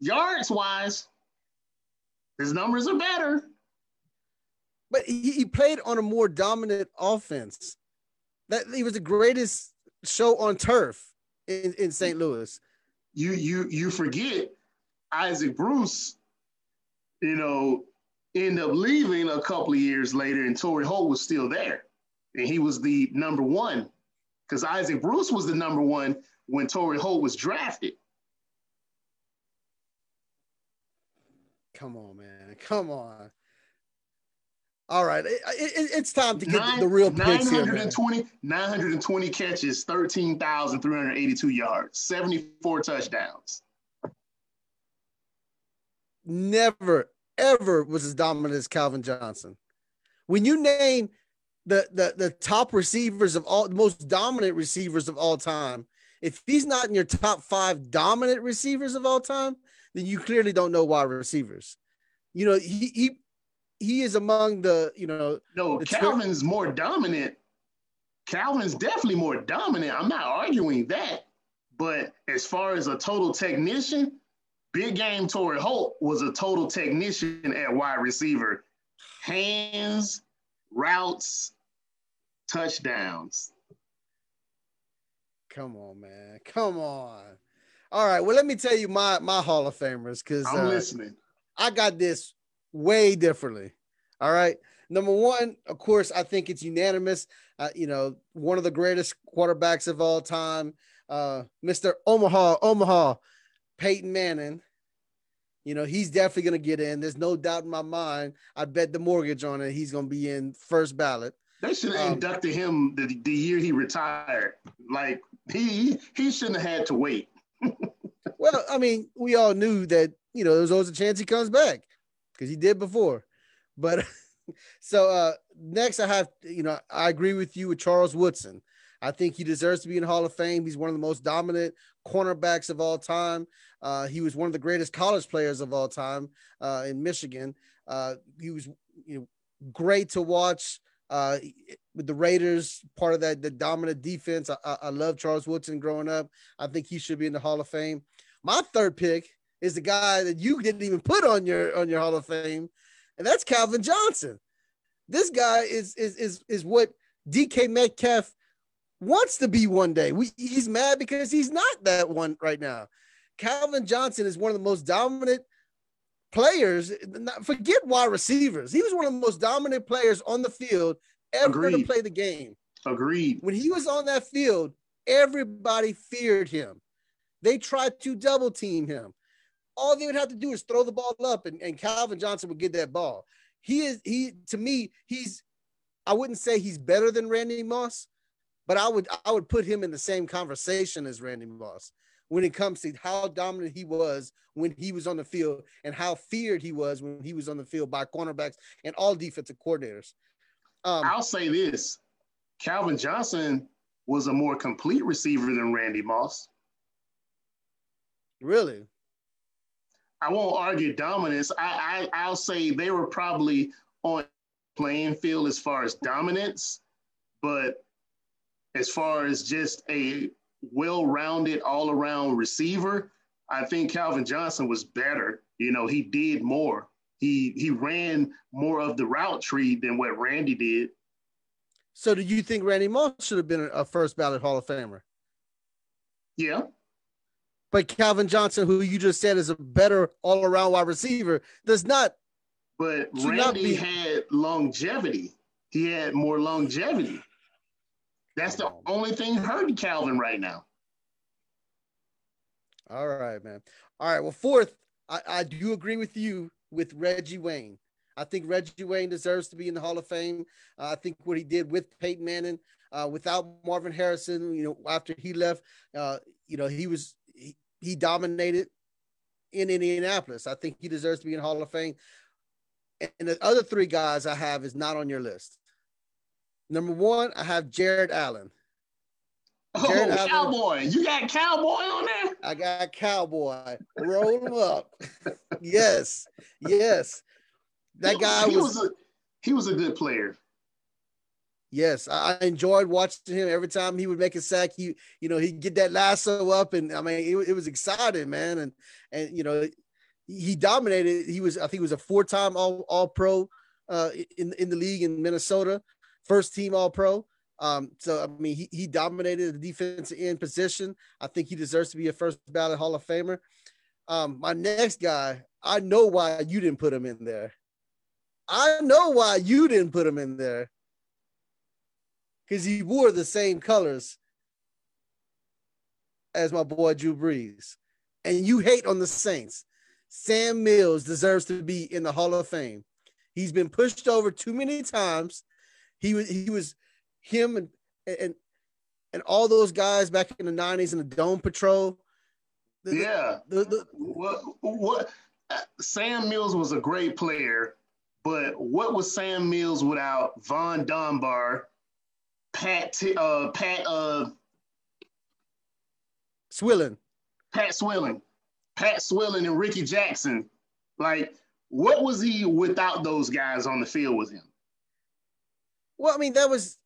yards wise. His numbers are better. But he, he played on a more dominant offense. That he was the greatest show on turf in, in St. Louis. You you you forget Isaac Bruce, you know, end up leaving a couple of years later, and Torry Holt was still there, and he was the number one because Isaac Bruce was the number one when Torry Holt was drafted. Come on, man. Come on. All right, it, it, it's time to get Nine, the real picks 920, here, 920 catches, 13,382 yards, 74 touchdowns. Never, ever was as dominant as Calvin Johnson. When you name the, the, the top receivers of all, the most dominant receivers of all time, if he's not in your top five dominant receivers of all time, then you clearly don't know wide receivers. You know, he, he he is among the you know. No, Calvin's more dominant. Calvin's definitely more dominant. I'm not arguing that, but as far as a total technician, Big Game Torry Holt was a total technician at wide receiver. Hands, routes, touchdowns. Come on, man. Come on. All right. Well, let me tell you my my Hall of Famers because I'm uh, listening. I got this way differently. All right. number one, of course, I think it's unanimous. Uh, you know, one of the greatest quarterbacks of all time, uh, Mr. Omaha, Omaha, Peyton Manning. You know, he's definitely going to get in. There's no doubt in my mind. I bet the mortgage on it. He's going to be in first ballot. They should have um, inducted him the, the year he retired. Like he he shouldn't have had to wait. well, I mean, we all knew that you know there's always a chance he comes back because he did before. But so uh next, I have you know I agree with you with Charles Woodson. I think he deserves to be in Hall of Fame. He's one of the most dominant cornerbacks of all time. Uh, he was one of the greatest college players of all time uh, in Michigan. Uh, he was you know, great to watch uh, with the Raiders, part of that the dominant defense. I, I, I love Charles Woodson growing up. I think he should be in the Hall of Fame. My third pick is the guy that you didn't even put on your on your Hall of Fame, and that's Calvin Johnson. This guy is is is is what DK Metcalf wants to be one day. We, he's mad because he's not that one right now. Calvin Johnson is one of the most dominant players. Forget wide receivers. He was one of the most dominant players on the field ever Agreed. to play the game. Agreed. When he was on that field, everybody feared him. They tried to double team him. All they would have to do is throw the ball up, and, and Calvin Johnson would get that ball. He is he to me, he's I wouldn't say he's better than Randy Moss, but I would I would put him in the same conversation as Randy Moss when it comes to how dominant he was when he was on the field and how feared he was when he was on the field by cornerbacks and all defensive coordinators. Um, I'll say this Calvin Johnson was a more complete receiver than Randy Moss. Really? I won't argue dominance. I, I I'll say they were probably on playing field as far as dominance, but as far as just a well-rounded all-around receiver, I think Calvin Johnson was better. You know, he did more. He he ran more of the route tree than what Randy did. So, do you think Randy Moss should have been a first ballot Hall of Famer? Yeah. But Calvin Johnson, who you just said is a better all-around wide receiver, does not. But Randy not be... had longevity. He had more longevity. That's the only thing hurting Calvin right now. All right, man. All right. Well, fourth, I, I do agree with you with Reggie Wayne. I think Reggie Wayne deserves to be in the Hall of Fame. Uh, I think what he did with Peyton Manning, uh, without Marvin Harrison, you know, after he left, uh, you know, he was he, dominated in Indianapolis. I think he deserves to be in Hall of Fame. And the other three guys I have is not on your list. Number one, I have Jared Allen. Oh, Jared oh, Allen. Cowboy. You got Cowboy on there? I got Cowboy. Roll him up. yes. Yes. That guy he was, was a, he was a good player. Yes, I enjoyed watching him every time he would make a sack. He, you know, he'd get that lasso up, and I mean, it, it was exciting, man. And and you know, he dominated. He was, I think, he was a four-time All All Pro uh, in in the league in Minnesota first team All Pro. Um, so I mean, he, he dominated the defensive end position. I think he deserves to be a first ballot Hall of Famer. Um, my next guy, I know why you didn't put him in there. I know why you didn't put him in there. Because he wore the same colors as my boy Drew Brees. And you hate on the Saints. Sam Mills deserves to be in the Hall of Fame. He's been pushed over too many times. He was he was him and and and all those guys back in the '90s in the Dome Patrol. The, yeah. The, the, what what Sam Mills was a great player, but what was Sam Mills without Von Dunbar, Pat uh Pat uh Swilling, Pat Swilling, Pat Swilling, and Rickey Jackson? Like, what was he without those guys on the field with him? Well, I mean, that was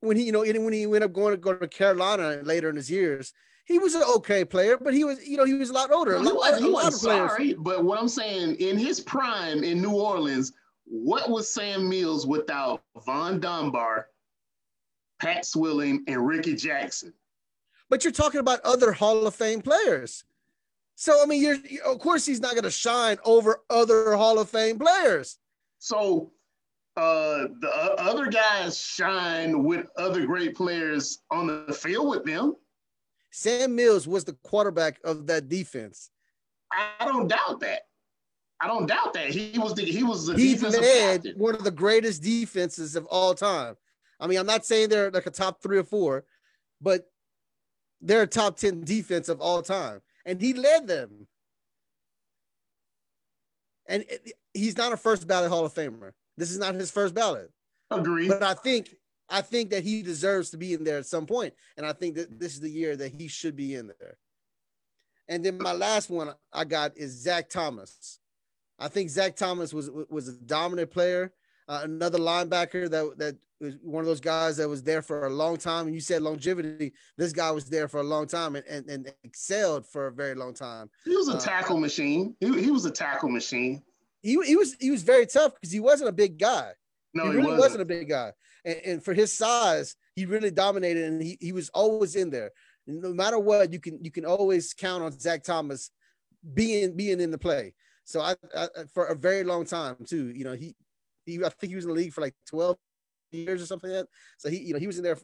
when he, you know, when he went up going to go to Carolina later in his years. He was an okay player, but he was, you know, he was a lot older. He was, he was sorry, but what I'm saying in his prime in New Orleans, what was Sam Mills without Von Dunbar, Pat Swilling, and Rickey Jackson? But you're talking about other Hall of Fame players. So I mean, you're of course he's not going to shine over other Hall of Fame players. So uh, the other guys shine with other great players on the field with them. Sam Mills was the quarterback of that defense. I don't doubt that. I don't doubt that he was the he was the he defensive led captain. one of the greatest defenses of all time. I mean, I'm not saying they're like a top three or four, but they're a top 10 defense of all time. And he led them. And it- he's not a first ballot Hall of Famer. This is not his first ballot. Agree. But I think I think that he deserves to be in there at some point. And I think that this is the year that he should be in there. And then my last one I got is Zach Thomas. I think Zach Thomas was was a dominant player, uh, another linebacker that that was one of those guys that was there for a long time. And you said longevity. This guy was there for a long time and, and, and excelled for a very long time. he was a uh, tackle machine. He, he was a tackle machine. He, he was he was very tough because he wasn't a big guy. No, he he, really wasn't. wasn't. a big guy. And, and for his size, he really dominated and he, he was always in there. No matter what, you can you can always count on Zach Thomas being being in the play. So I, I for a very long time too, you know, he he I think he was in the league for like 12 years or something like that. So he, you know, he was in there.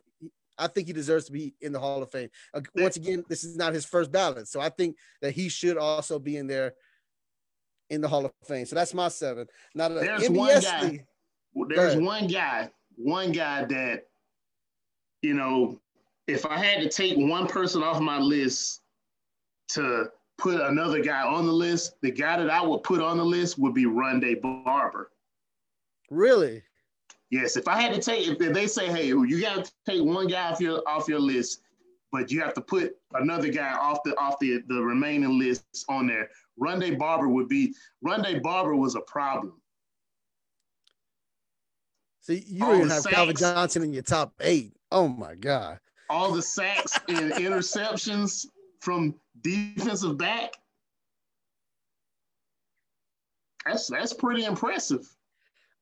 I think he deserves to be in the Hall of Fame. Uh, once again, this is not his first ballot, so I think that he should also be in there in the Hall of Fame. So that's my seven. Now the There's NBS one guy. league- Well, There's one guy, one guy that, you know, if I had to take one person off my list to put another guy on the list, the guy that I would put on the list would be Ronde Barber. really. Yes, if I had to take, if they say, hey, you got to take one guy off your off your list, but you have to put another guy off the off the the remaining lists on there. Ronde Barber would be Ronde Barber was a problem. See, you don't even have Calvin. Johnson in your top eight. Oh my God. all the sacks and interceptions from defensive back. That's that's pretty impressive.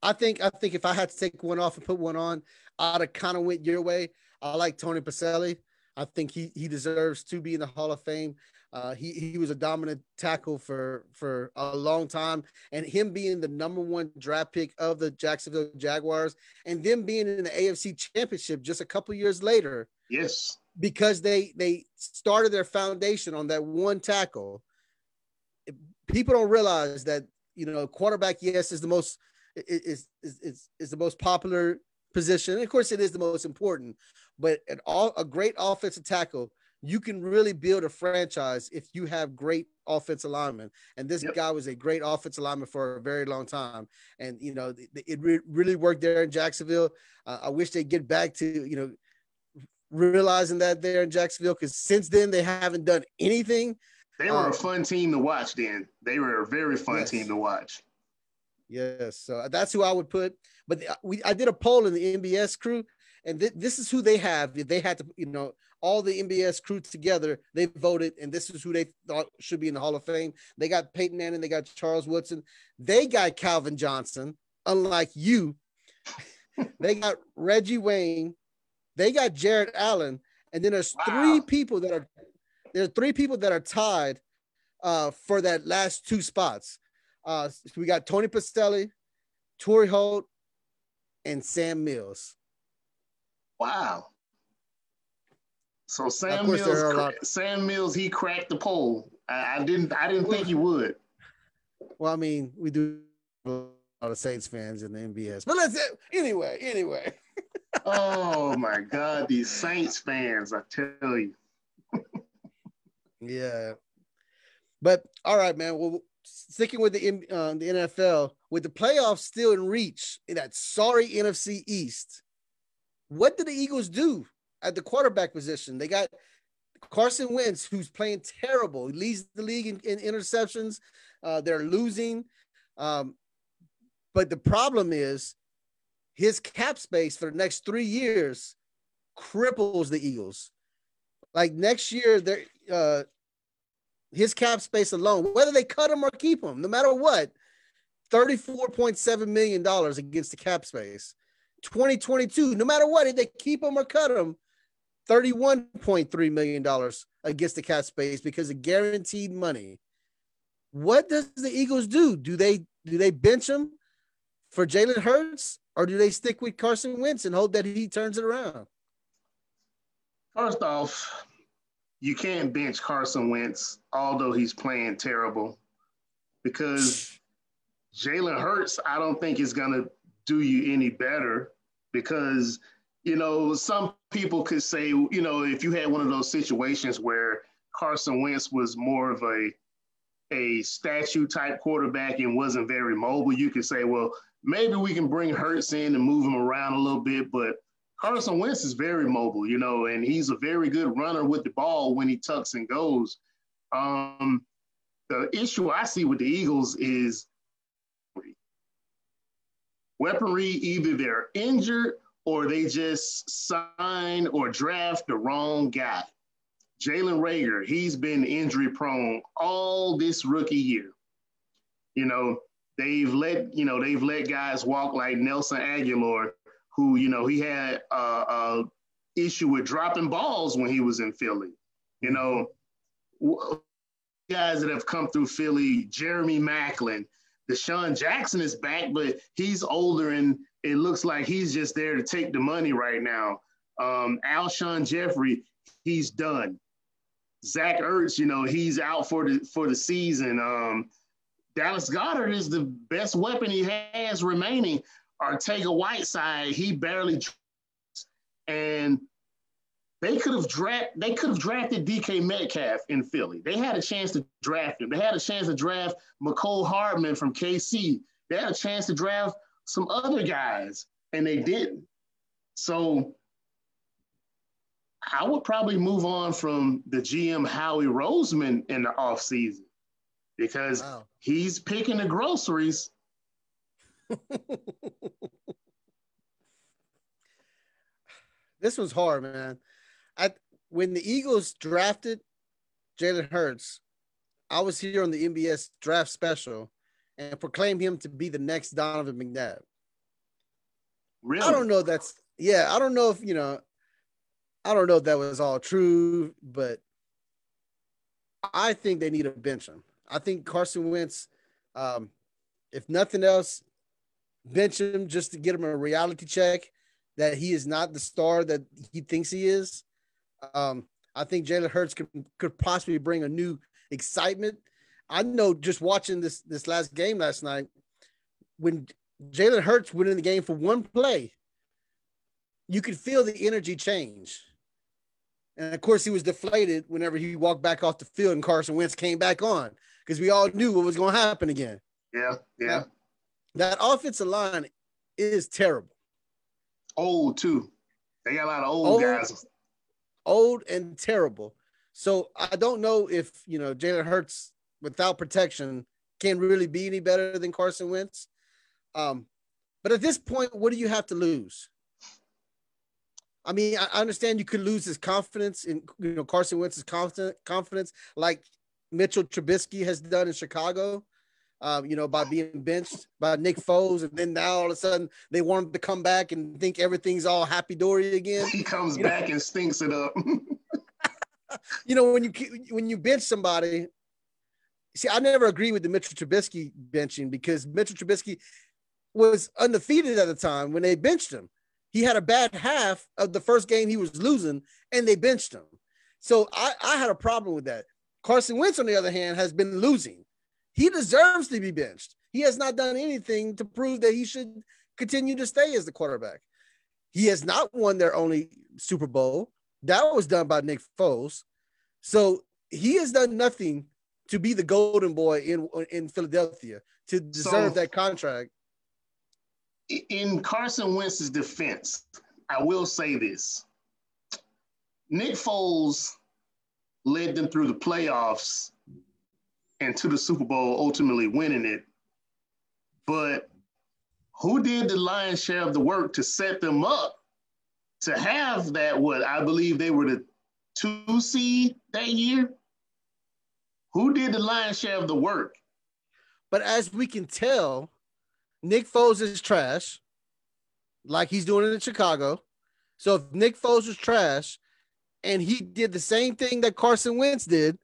I think I think if I had to take one off and put one on, I'd have kind of went your way. I like Tony Boselli. I think he he deserves to be in the Hall of Fame. Uh, he he was a dominant tackle for for a long time, and him being the number one draft pick of the Jacksonville Jaguars, and them being in the AFC Championship just a couple years later, Yes. because they they started their foundation on that one tackle. People don't realize that you know quarterback, yes, is the most is is is, is the most popular position. And of course, it is the most important. But an all a great offensive tackle, you can really build a franchise if you have great offensive linemen. And this Yep. guy was a great offensive lineman for a very long time. And you know, it, it re- really worked there in Jacksonville. Uh, I wish they get back to you know realizing that there in Jacksonville because since then they haven't done anything. They were Um, a fun team to watch then. They were a very fun Yes. team to watch. Yes, so that's who I would put. But we I did a poll in the NBS crew, and thi- this is who they have. If they had to, you know, all the NBS crew together, they voted, and this is who they thought should be in the Hall of Fame. They got Peyton Manning, they got Charles Woodson, they got Calvin Johnson. Unlike you, they got Reggie Wayne, they got Jared Allen, and then there's three people that are there's three people that are tied uh, for that last two spots. Uh, we got Tony Boselli, Torry Holt, and Sam Mills. Wow. So Sam Mills, cra- Sam Mills, he cracked the poll. I, I didn't, I didn't think he would. Well, I mean, we do a lot of Saints fans in the NBS, but let's anyway. Anyway, Oh my God, these Saints fans! I tell you. yeah. But all right, man. Well, sticking with the uh, the NFL, with the playoffs still in reach in that sorry NFC East, what did the Eagles do at the quarterback position? They got Carson Wentz, who's playing terrible. He leads the league in, in interceptions. Uh, they're losing. Um, but the problem is his cap space for the next three years cripples the Eagles. Like next year, they're uh, his cap space alone, whether they cut him or keep him, no matter what, $34.7 million against the cap space. 2022, no matter what, if they keep him or cut him, $31.3 million against the cap space because of guaranteed money. What does the Eagles do? Do they do they bench him for Jalen Hurts or do they stick with Carson Wentz and hope that he turns it around? First off, you can't bench Carson Wentz, although he's playing terrible, because Jalen Hurts, I don't think is going to do you any better because, you know, some people could say, you know, if you had one of those situations where Carson Wentz was more of a a statue type quarterback and wasn't very mobile, you could say, well, maybe we can bring Hurts in and move him around a little bit. But Carson Wentz is very mobile, you know, and he's a very good runner with the ball when he tucks and goes. Um, the issue I see with the Eagles is weaponry. Either they're injured or they just sign or draft the wrong guy. Jalen Reagor, he's been injury prone all this rookie year. You know, they've let you know they've let guys walk like Nelson Agholor, who you know he had a, a issue with dropping balls when he was in Philly. You know, guys that have come through Philly, Jeremy Maclin, DeSean Jackson is back, but he's older and it looks like he's just there to take the money right now. Um, Alshon Jeffery, he's done. Zach Ertz, you know, he's out for the for the season. Um, Dallas Goedert is the best weapon he has remaining. Arcega Whiteside, he barely and they could have draft they could have drafted DK Metcalf in Philly. They had a chance to draft him. They had a chance to draft Mecole Hardman from KC. They had a chance to draft some other guys, and they didn't. So I would probably move on from the GM Howie Roseman in the offseason because wow. he's picking the groceries. this was hard, man. I when the Eagles drafted Jalen Hurts, I was here on the NBS draft special and proclaimed him to be the next Donovan McNabb. Really? I don't know. That's yeah. I don't know if you know. I don't know if that was all true, but I think they need to bench him. I think Carson Wentz, um, if nothing else, bench him just to get him a reality check that he is not the star that he thinks he is. Um, I think Jalen Hurts could could possibly bring a new excitement. I know just watching this this last game last night, when Jalen Hurts went in the game for one play, you could feel the energy change. And of course, he was deflated whenever he walked back off the field and Carson Wentz came back on because we all knew what was going to happen again. Yeah, yeah. That, offensive line is terrible. Old too. They got a lot of old, old guys. Old and terrible. So I don't know if you know Jalen Hurts without protection can really be any better than Carson Wentz. Um, but at this point, what do you have to lose? I mean, I understand you could lose his confidence in you know Carson Wentz's confidence, confidence like Mitchell Trubisky has done in Chicago. Um, you know, by being benched by Nick Foles, and then now all of a sudden they want him to come back and think everything's all happy dory again. He comes you back know? and stinks it up. you know, when you when you bench somebody, see, I never agree with the Mitchell Trubisky benching because Mitchell Trubisky was undefeated at the time when they benched him. He had a bad half of the first game he was losing, and they benched him. So I, I had a problem with that. Carson Wentz, on the other hand, has been losing. He deserves to be benched. He has not done anything to prove that he should continue to stay as the quarterback. He has not won their only Super Bowl. That was done by Nick Foles. So he has done nothing to be the golden boy in in Philadelphia to deserve so, that contract. In Carson Wentz's defense, I will say this. Nick Foles led them through the playoffs and to the Super Bowl, ultimately winning it. But who did the lion's share of the work to set them up to have that? What I believe they were the two seed that year. Who did the lion's share of the work? But as we can tell, Nick Foles is trash, like he's doing it in Chicago. So if Nick Foles was trash, and he did the same thing that Carson Wentz did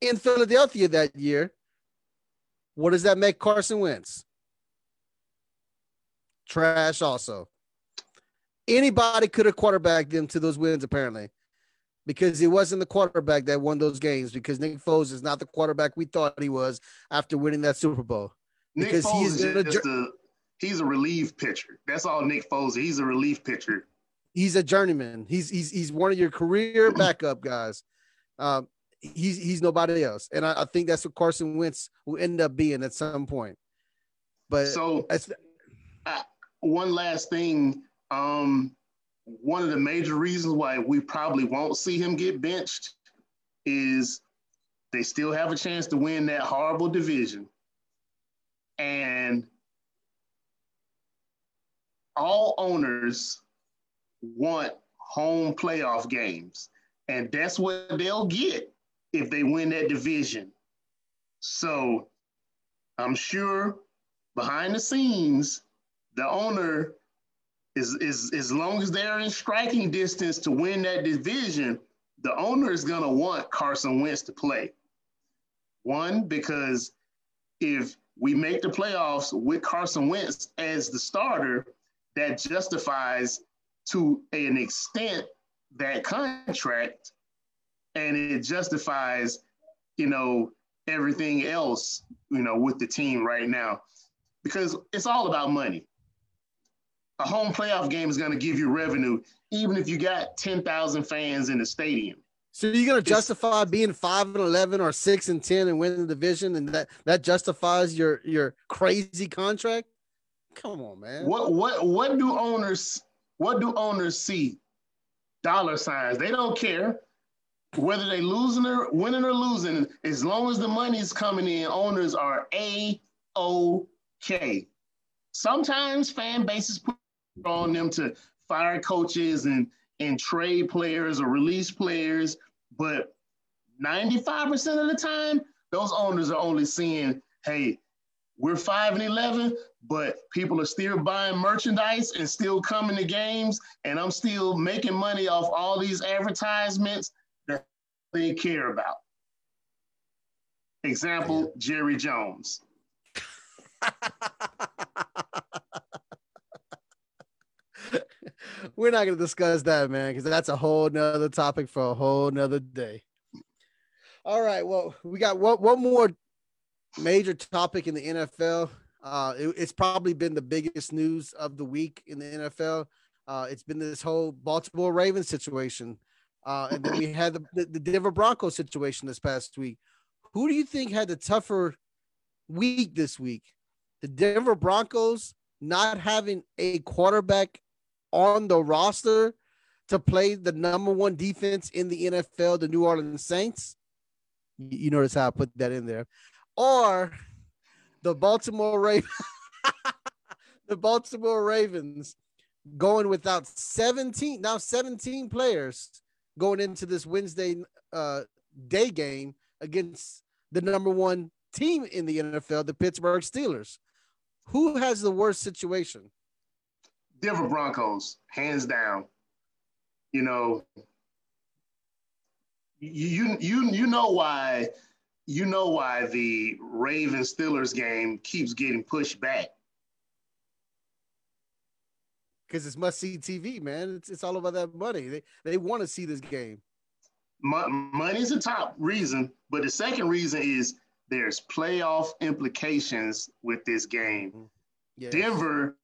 in Philadelphia that year. What does that make Carson Wentz? trash also. Anybody could have quarterbacked them to those wins, apparently, because it wasn't the quarterback that won those games. Because Nick Foles is not the quarterback we thought he was after winning that Super Bowl. Nick Because Foles he's is just a he's a relief pitcher. That's all Nick Foles. He's a relief pitcher. he's a journeyman. He's he's he's one of your career backup guys. Um, he's he's nobody else, and I, I think that's what Carson Wentz will end up being at some point. But So that's one last thing. Um, one of the major reasons why we probably won't see him get benched is they still have a chance to win that horrible division. And all owners want home playoff games. And that's what they'll get if they win that division. So I'm sure behind the scenes, the owner is is as long as they're in striking distance to win that division, the owner is gonna want Carson Wentz to play. One, because if we make the playoffs with Carson Wentz as the starter, that justifies to an extent that contract and it justifies, you know, everything else, you know, with the team right now. Because it's all about money. A home playoff game is going to give you revenue, even if you got 10,000 fans in the stadium. so you're gonna justify being five and eleven or six and ten and winning the division, and that that justifies your your crazy contract. Come on, man. What what what do owners what do owners see? Dollar signs. They don't care whether they losing or winning or losing. As long as the money's coming in, owners are a okay. Sometimes fan bases put on them to fire coaches and and trade players or release players, but 95% of the time, those owners are only seeing, hey, we're five and eleven, but people are still buying merchandise and still coming to games, and I'm still making money off all these advertisements they care about. Example: Jerry Jones. We're not gonna discuss that, man, because that's a whole nother topic for a whole nother day. All right. Well, we got one, one more major topic in the NFL. Uh, it- it's probably been the biggest news of the week in the NFL. Uh, it's been this whole Baltimore Ravens situation. Uh, and then we had the, the, the Denver Broncos situation this past week. Who do you think had the tougher week this week? The Denver Broncos not having a quarterback on the roster to play the number one defense in the NFL, the New Orleans Saints. You notice how I put that in there. Or the Baltimore Ravens, the Baltimore Ravens going without 17, now 17 players going into this Wednesday uh, day game against the number one team in the NFL, the Pittsburgh Steelers. Who has the worst situation? Denver Broncos, hands down. You know, you you you know why you know why the Ravens Steelers game keeps getting pushed back. Because it's must see TV, man. It's, it's all about that money. They they want to see this game. Mo- money's the top reason, but the second reason is there's playoff implications with this game. Mm-hmm. Yeah. Denver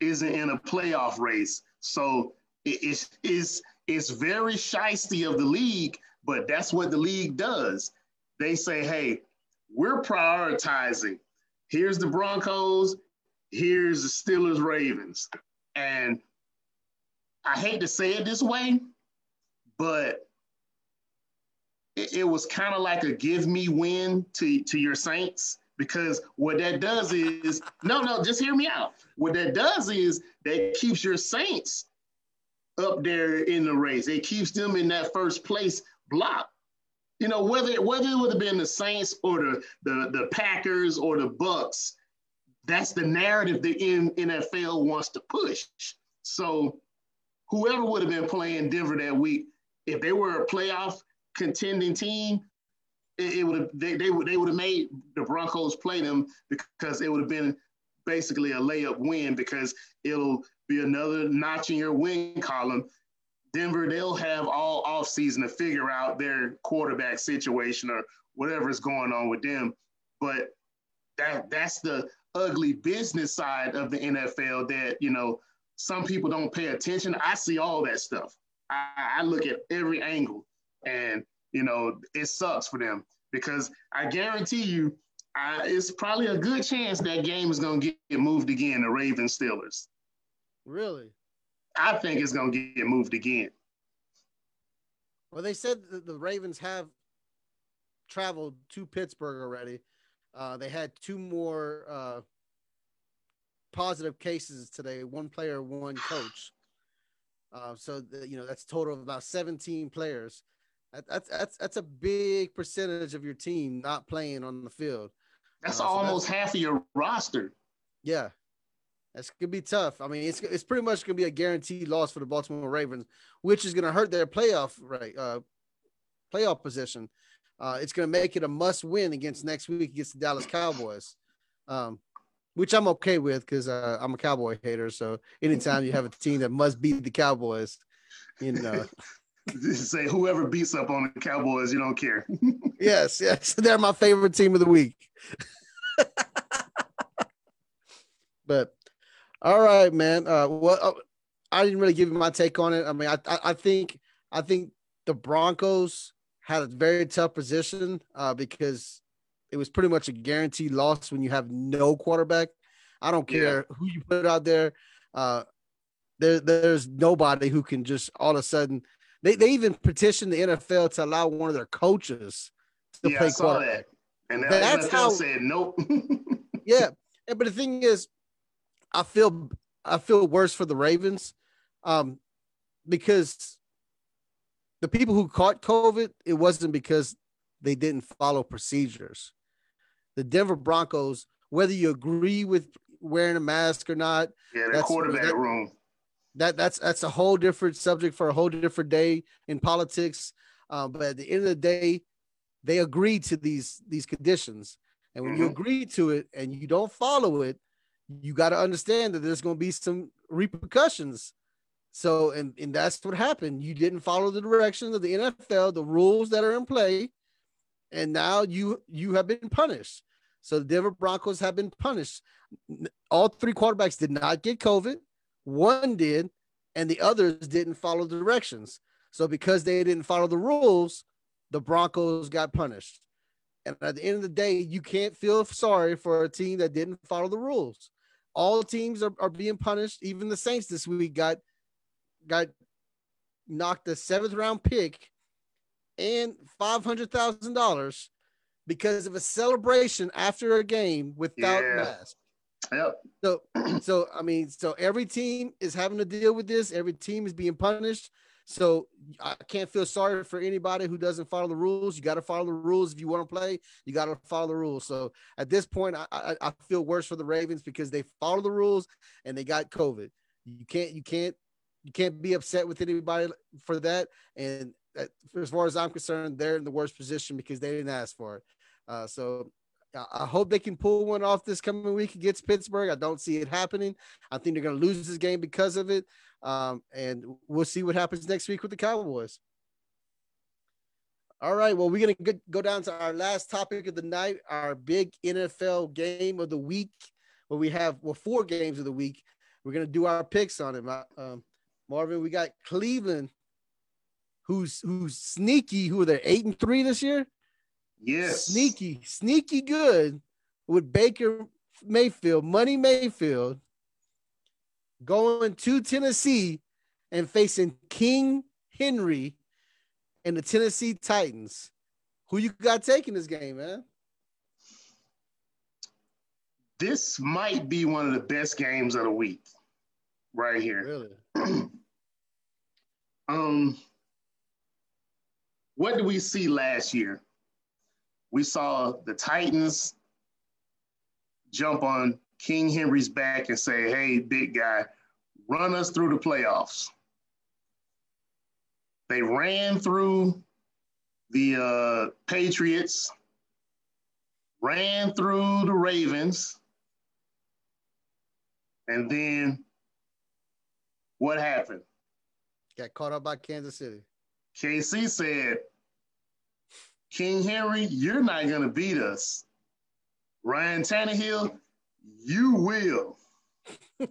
isn't in a playoff race, so it- it's it's it's very shisty of the league. But that's what the league does. They say, "Hey, we're prioritizing. Here's the Broncos. Here's the Steelers, Ravens." And I hate to say it this way, but it, it was kind of like a give me win to, to your Saints because what that does is no, no, just hear me out. What that does is that keeps your Saints up there in the race. It keeps them in that first place block. You know, whether whether it would have been the Saints or the the, the Packers or the Bucs, that's the narrative the NFL wants to push. So whoever would have been playing Denver that week, if they were a playoff contending team, it, it would have they, they would they would have made the Broncos play them because it would have been basically a layup win because it'll be another notch in your win column. Denver, they'll have all off season to figure out their quarterback situation or whatever is going on with them. But that that's the ugly business side of the NFL that you know some people don't pay attention. I see all that stuff. I, I look at every angle, and you know it sucks for them because I guarantee you, I, it's probably a good chance that game is going to get moved again. The Ravens Steelers. Really? I think it's going to get moved again. Well, they said that the Ravens have traveled to Pittsburgh already. Uh, they had two more uh, positive cases today. One player, one coach. Uh, so the, you know that's a total of about 17 players. That, that's that's that's a big percentage of your team not playing on the field. That's uh, so almost that's, half of your roster. Yeah, that's gonna be tough. I mean, it's it's pretty much gonna be a guaranteed loss for the Baltimore Ravens, which is gonna hurt their playoff right uh, playoff position. Uh, it's gonna make it a must win against next week against the Dallas Cowboys. Um, which I'm okay with because uh, I'm a Cowboy hater. So anytime you have a team that must beat the Cowboys, you know. Say whoever beats up on the Cowboys, you don't care. yes, yes, they're my favorite team of the week. but all right, man. Uh, well, uh, I didn't really give you my take on it. I mean, I, I, I think I think the Broncos had a very tough position uh, because it was pretty much a guaranteed loss when you have no quarterback. I don't care yeah. who you put out there. Uh, there, there's nobody who can just all of a sudden. They, they even petitioned the NFL to allow one of their coaches to yeah, play quarterback. That. And that's NFL how said nope. yeah, but the thing is, I feel I feel worse for the Ravens, um, because the people who caught COVID, it wasn't because they didn't follow procedures the Denver Broncos, whether you agree with wearing a mask or not. Yeah, the quarterback that, room. That that's that's a whole different subject for a whole different day in politics. Um, but at the end of the day, they agreed to these these conditions, and when mm-hmm. you agree to it and you don't follow it, you got to understand that there's going to be some repercussions. So, and and that's what happened. You didn't follow the directions of the NFL, the rules that are in play, and now you you have been punished. So the Denver Broncos have been punished. All three quarterbacks did not get COVID. One did, and the others didn't follow the directions. So because they didn't follow the rules, the Broncos got punished. And at the end of the day, you can't feel sorry for a team that didn't follow the rules. All teams are, are being punished. Even the Saints this week got got knocked a seventh round pick and five hundred thousand dollars because of a celebration after a game without yeah. mask. Yep. So, so I mean, so every team is having to deal with this. Every team is being punished. So I can't feel sorry for anybody who doesn't follow the rules. You got to follow the rules if you want to play. You got to follow the rules. So at this point, I, I, I feel worse for the Ravens because they follow the rules and they got COVID. You can't you can't you can't be upset with anybody for that. And as far as I'm concerned, they're in the worst position because they didn't ask for it. Uh, so I hope they can pull one off this coming week against Pittsburgh. I don't see it happening. I think they're going to lose this game because of it. Um, and we'll see what happens next week with the Cowboys. All right. Well, we're going to go down to our last topic of the night, our big NFL game of the week, where we have well four games of the week. We're going to do our picks on it. Um, Marvin, we got Cleveland, who's who's sneaky. Who are they? Eight and three this year. Yes. Sneaky, sneaky good with Baker Mayfield, Money Mayfield, going to Tennessee and facing King Henry and the Tennessee Titans. Who you got taking this game, man? This might be one of the best games of the week, right here. Really? um, what did we see last year? we saw the Titans jump on King Henry's back and say, hey, big guy, run us through the playoffs. They ran through the uh, Patriots, ran through the Ravens, And then what happened? Got caught up by Kansas City. KC said, King Henry, you're not going to beat us. Ryan Tannehill, you will.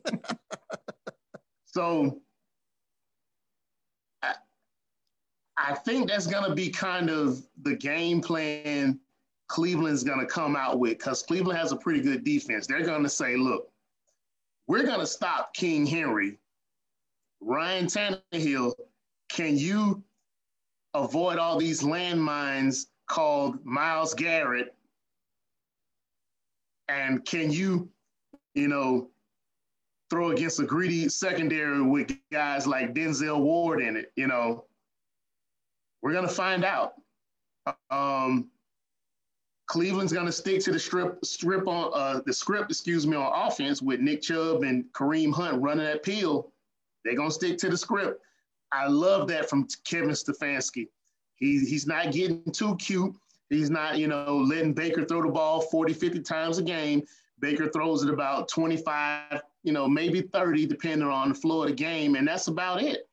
so I, I think that's going to be kind of the game plan Cleveland's going to come out with because Cleveland has a pretty good defense. They're going to say, look, we're going to stop King Henry. Ryan Tannehill, can you avoid all these landmines called Myles Garrett? And can you, you know, throw against a greedy secondary with guys like Denzel Ward in it? You know, we're gonna find out. Um, Cleveland's gonna stick to the strip strip on uh, the script, excuse me, on offense with Nick Chubb and Kareem Hunt running that peel. They're gonna stick to the script. I love that from Kevin Stefanski. He, he's not getting too cute. He's not, you know, letting Baker throw the ball 40, 50 times a game. Baker throws it about 25, you know, maybe 30, depending on the flow of the game. And that's about it.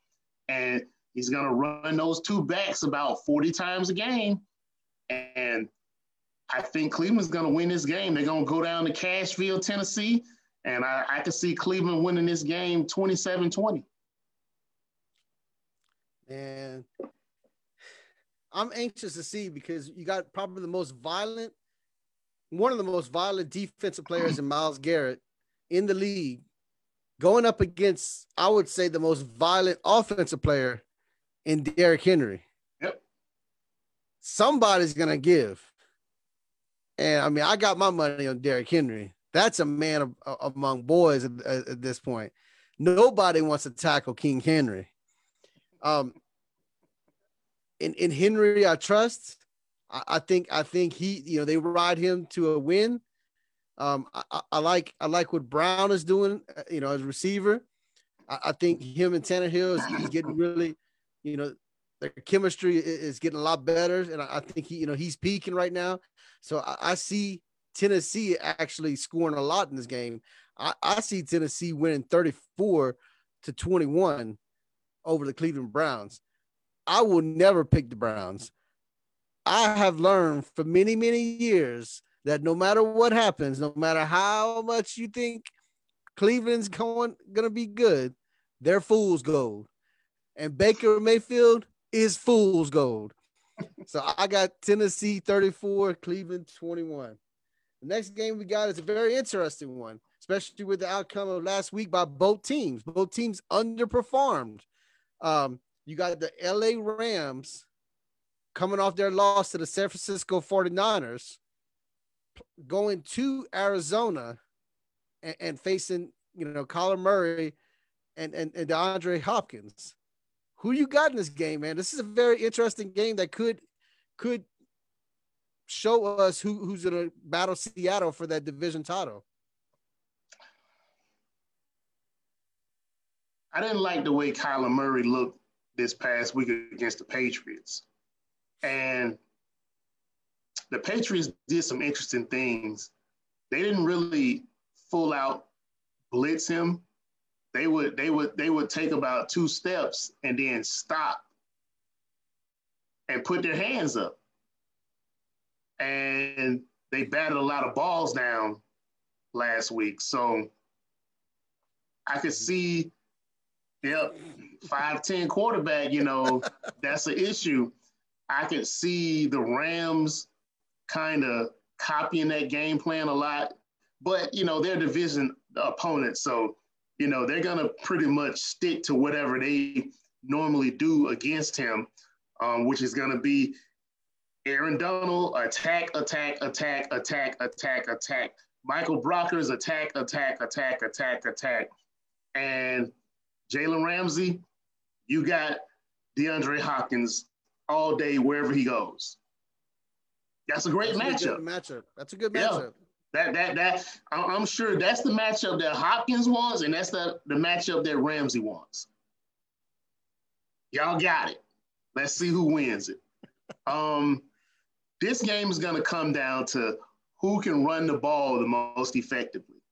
And he's going to run those two backs about 40 times a game. And I think Cleveland's going to win this game. They're going to go down to Cashville, Tennessee. And I, I can see Cleveland winning this game 27 20. And I'm anxious to see because you got probably the most violent, one of the most violent defensive players in Myles Garrett in the league, going up against, I would say, the most violent offensive player in Derrick Henry. Yep. Somebody's gonna give. And I mean, I got my money on Derrick Henry. That's a man of, among boys at, at, this point. Nobody wants to tackle King Henry. Um, in, in Henry, I trust. I, I, think I think he, you know, they ride him to a win. Um, I, I like I like what Brown is doing, uh, you know, as receiver. I, I think him and Tannehill is he's getting really, you know, their chemistry is getting a lot better, and I think he, you know, he's peaking right now. So I, I see Tennessee actually scoring a lot in this game. I, I see Tennessee winning 34 to 21 over the Cleveland Browns. I will never pick the Browns. I have learned for many, many years that no matter what happens, no matter how much you think Cleveland's going gonna be good, they're fool's gold. And Baker Mayfield is fool's gold. so I got Tennessee 34, Cleveland 21. The next game we got is a very interesting one, especially with the outcome of last week by both teams. Both teams underperformed. Um, you got the LA Rams coming off their loss to the San Francisco 49ers, going to Arizona and, and facing, you know, Kyler Murray and, and, and DeAndre Hopkins. Who you got in this game, man? This is a very interesting game that could could show us who, who's gonna battle Seattle for that division title. I didn't like the way Kyler Murray looked this past week against the Patriots. And the Patriots did some interesting things. They didn't really full out blitz him. They would they would they would take about two steps and then stop and put their hands up. And they batted a lot of balls down last week. So I could see Yep, five ten quarterback. You know, that's an issue. I could see the Rams kind of copying that game plan a lot, but you know they're division opponents, so you know they're gonna pretty much stick to whatever they normally do against him, um, which is gonna be Aaron Donald attack, attack, attack, attack, attack, attack. Michael Brockers attack, attack, attack, attack, attack, and Jalen Ramsey, you got DeAndre Hopkins all day wherever he goes. That's a great that's matchup. A matchup. That's a good matchup. Yeah. That that that I'm sure that's the matchup that Hopkins wants, and that's the, the matchup that Ramsey wants. Y'all got it. Let's see who wins it. Um, this game is gonna come down to who can run the ball the most effectively.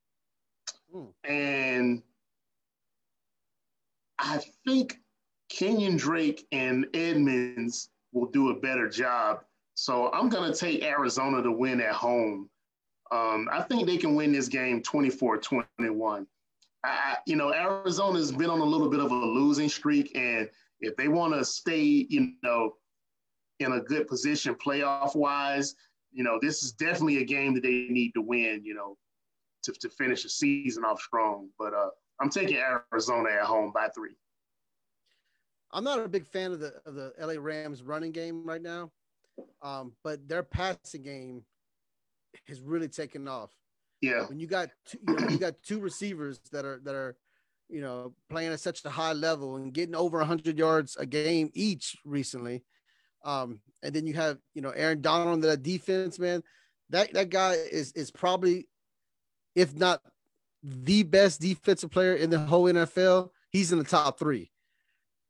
Hmm. And I think Kenyan Drake and Edmonds will do a better job. So I'm going to take Arizona to win at home. Um, I think they can win this game 24 21. I, you know, Arizona's been on a little bit of a losing streak. And if they want to stay, you know, in a good position playoff wise, you know, this is definitely a game that they need to win, you know, to, to finish the season off strong. But uh, I'm taking Arizona at home by three. I'm not a big fan of the of the LA Rams running game right now, um, but their passing game has really taken off. Yeah. When you got two, you, know, you got two receivers that are that are, you know, playing at such a high level and getting over 100 yards a game each recently, um, and then you have you know Aaron Donald on that defense, man. That that guy is is probably, if not the best defensive player in the whole NFL. He's in the top three,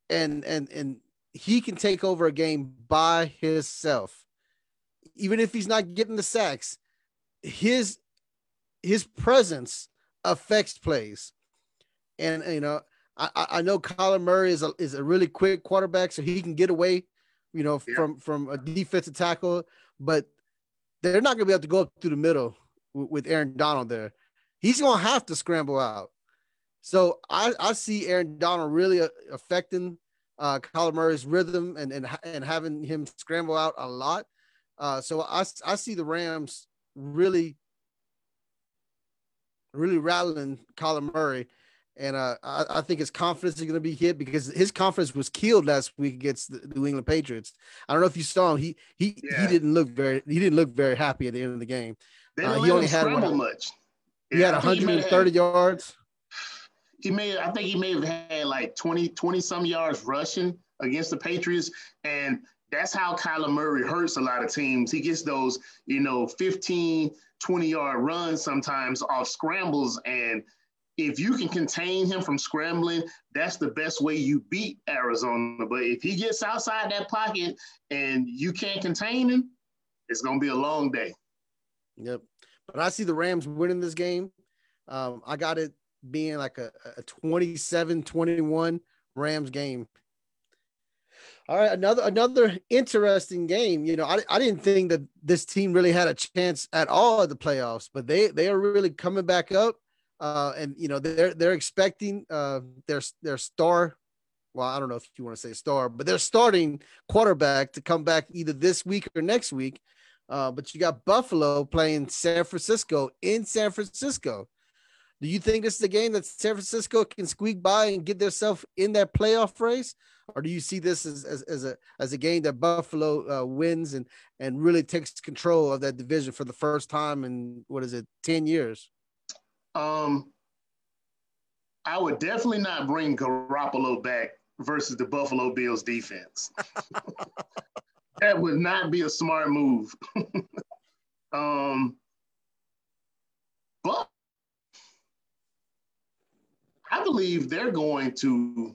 and and and he can take over a game by himself, even if he's not getting the sacks. His his presence affects plays, and you know I I know Kyler Murray is a is a really quick quarterback, so he can get away you know, yeah. from from a defensive tackle, but they're not going to be able to go up through the middle with, with Aaron Donald there. He's going to have to scramble out. So I, I see Aaron Donald really uh, affecting uh, Kyler Murray's rhythm and, and and having him scramble out a lot. Uh, so I, I see the Rams really really rattling Kyler Murray and uh, I, I, think his confidence is going to be hit because his confidence was killed last week against the New England Patriots. I don't know if you saw him. He he yeah. he didn't look very he didn't look very happy at the end of the game. Uh, he only had one, much. He yeah, had 130 he yards. He made I think he may have had like 20 20 some yards rushing against the Patriots and that's how Kyler Murray hurts a lot of teams. He gets those, you know, 15, 20 yard runs sometimes off scrambles and if you can contain him from scrambling, that's the best way you beat Arizona. But if he gets outside that pocket and you can't contain him, it's going to be a long day. Yep. But I see the Rams winning this game. Um, I got it being like a, a 27 21 Rams game. All right, another another interesting game. You know, I, I didn't think that this team really had a chance at all at the playoffs, but they they are really coming back up uh, and you know they're they're expecting uh, their their star. Well, I don't know if you want to say star, but they're starting quarterback to come back either this week or next week. Uh, but you got Buffalo playing San Francisco in San Francisco. Do you think this is a game that San Francisco can squeak by and get themselves in that playoff race, or do you see this as, as, as a as a game that Buffalo uh, wins and and really takes control of that division for the first time in what is it ten years? Um, I would definitely not bring Garoppolo back versus the Buffalo Bills defense. that would not be a smart move. um, but I believe they're going to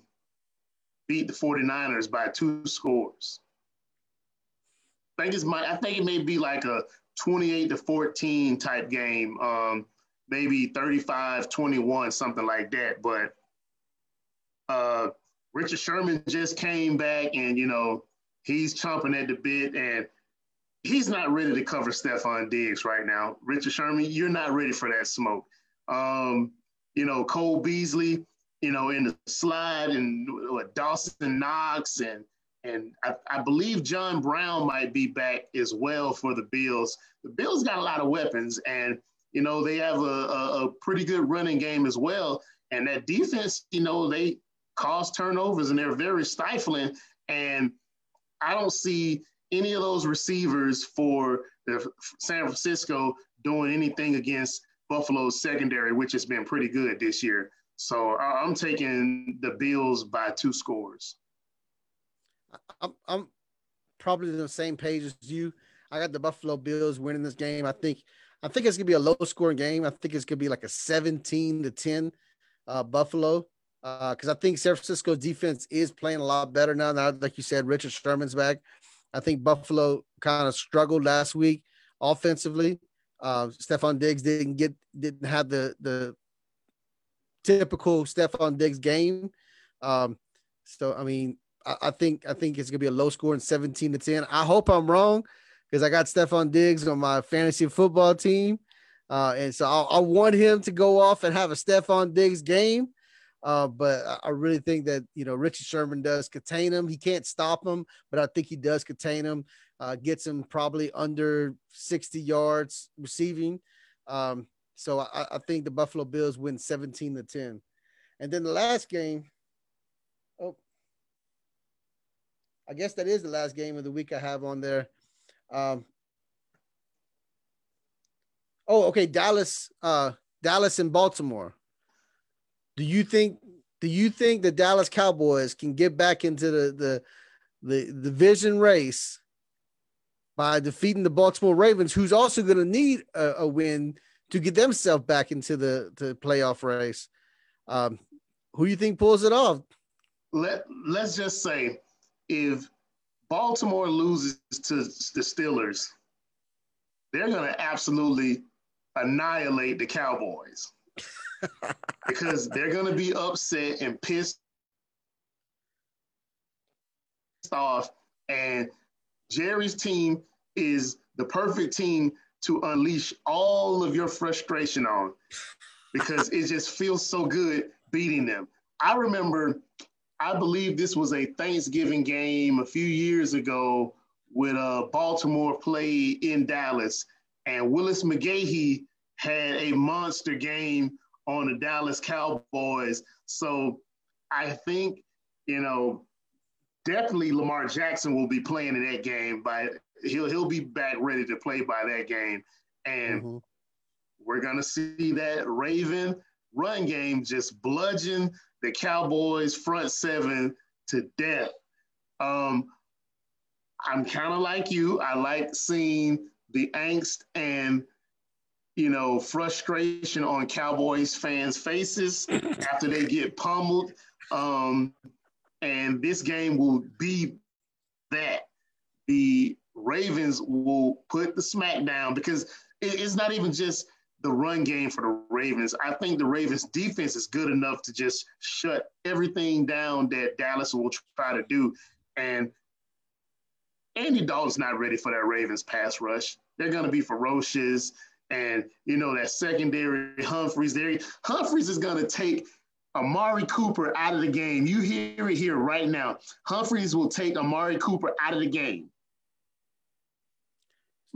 beat the 49ers by two scores. I think, it's my, I think it may be like a 28 to 14 type game. Um, maybe 35 21, something like that. But uh, Richard Sherman just came back and, you know, he's chomping at the bit and he's not ready to cover Stefon Diggs right now. Richard Sherman, you're not ready for that smoke. Um, you know, Cole Beasley, you know, in the slide and what, Dawson Knox and and I, I, believe John Brown might be back as well for the Bills. The Bills got a lot of weapons, and you know, they have a, a, a pretty good running game as well. And that defense, you know, they cause turnovers and they're very stifling. And I don't see any of those receivers for the San Francisco doing anything against Buffalo's secondary, which has been pretty good this year. So I'm taking the Bills by two scores. I'm, I'm probably on the same page as you. I got the Buffalo Bills winning this game. I think I think it's gonna be a low scoring game. I think it's gonna be like a 17 to 10 uh, Buffalo. because uh, I think San Francisco's defense is playing a lot better now. Now, like you said, Richard Sherman's back. I think Buffalo kind of struggled last week offensively. Uh, Stefon Diggs didn't get didn't have the the typical Stefon Diggs game. Um, so I mean, I, I, think I think it's gonna be a low score in 17 to 10. I hope I'm wrong because I got Stefon Diggs on my fantasy football team. Uh, and so I, I, want him to go off and have a Stefon Diggs game. Uh, but I really think that you know Richard Sherman does contain him. He can't stop him, but I think he does contain him. Uh, gets him probably under 60 yards receiving. Um, so I, I, think the Buffalo Bills win 17 to 10. And then the last game, oh, I guess that is the last game of the week I have on there. Um, oh, okay, Dallas, uh, Dallas and Baltimore. Do you think do you think the Dallas Cowboys can get back into the the the division race by defeating the Baltimore Ravens, who's also going to need a, a, win to get themselves back into the, the playoff race? Um, who you think pulls it off? Let Let's just say if Baltimore loses to the Steelers, they're going to absolutely annihilate the Cowboys because they're going to be upset and pissed off. And Jerry's team is the perfect team to unleash all of your frustration on because it just feels so good beating them. I remember, I believe this was a Thanksgiving game a few years ago with uh, Baltimore play in Dallas, and Willis McGahee had a monster game on the Dallas Cowboys. So I think, you know, definitely Lamar Jackson will be playing in that game but he'll he'll be back ready to play by that game. And mm-hmm. we're gonna see that Raven run game just bludgeon the Cowboys front seven to death. Um, I'm kind of like you. I like seeing the angst and you know, frustration on Cowboys fans' faces after they get pummeled. Um, and this game will be that. The Ravens will put the smack down because it's not even just the run game for the Ravens. I think the Ravens defense is good enough to just shut everything down that Dallas will try to do. And Andy Dalton's not ready for that Ravens pass rush. They're going to be ferocious. And you know that secondary Humphreys, there. Humphries is gonna take Amari Cooper out of the game. You hear it here right now. Humphreys will take Amari Cooper out of the game.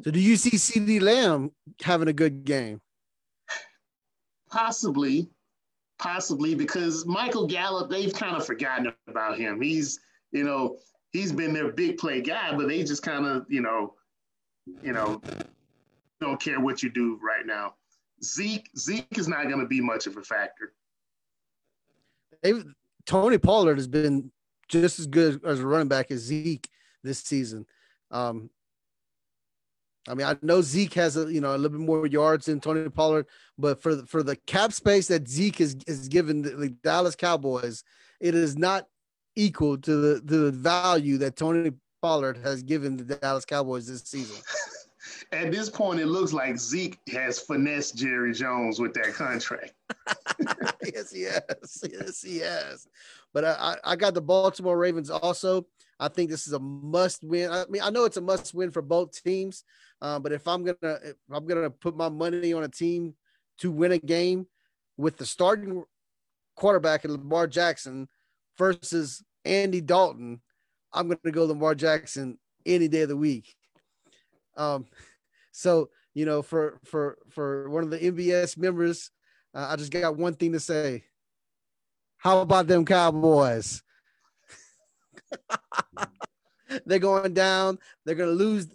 So do you see CeeDee Lamb having a good game? Possibly, possibly because Michael Gallup, they've kind of forgotten about him. He's, you know, he's been their big play guy, but they just kind of, you know, you know, don't care what you do right now. Zeke, Zeke is not going to be much of a factor. They've, Tony Pollard has been just as good as a running back as Zeke this season. Um, I mean, I know Zeke has a you know a little bit more yards than Tony Pollard, but for the, for the cap space that Zeke is is given the, the Dallas Cowboys, it is not equal to the to the value that Tony Pollard has given the Dallas Cowboys this season. at this point, it looks like Zeke has finessed Jerry Jones with that contract. yes. Yes, he has. But I, I got the Baltimore Ravens also. I think this is a must win. I mean, I know it's a must win for both teams. Uh, but if I'm gonna if I'm gonna put my money on a team to win a game with the starting quarterback and Lamar Jackson versus Andy Dalton, I'm gonna go Lamar Jackson any day of the week. Um, so you know, for for for one of the NBS members, uh, I just got one thing to say. How about them Cowboys? they're going down. They're gonna lose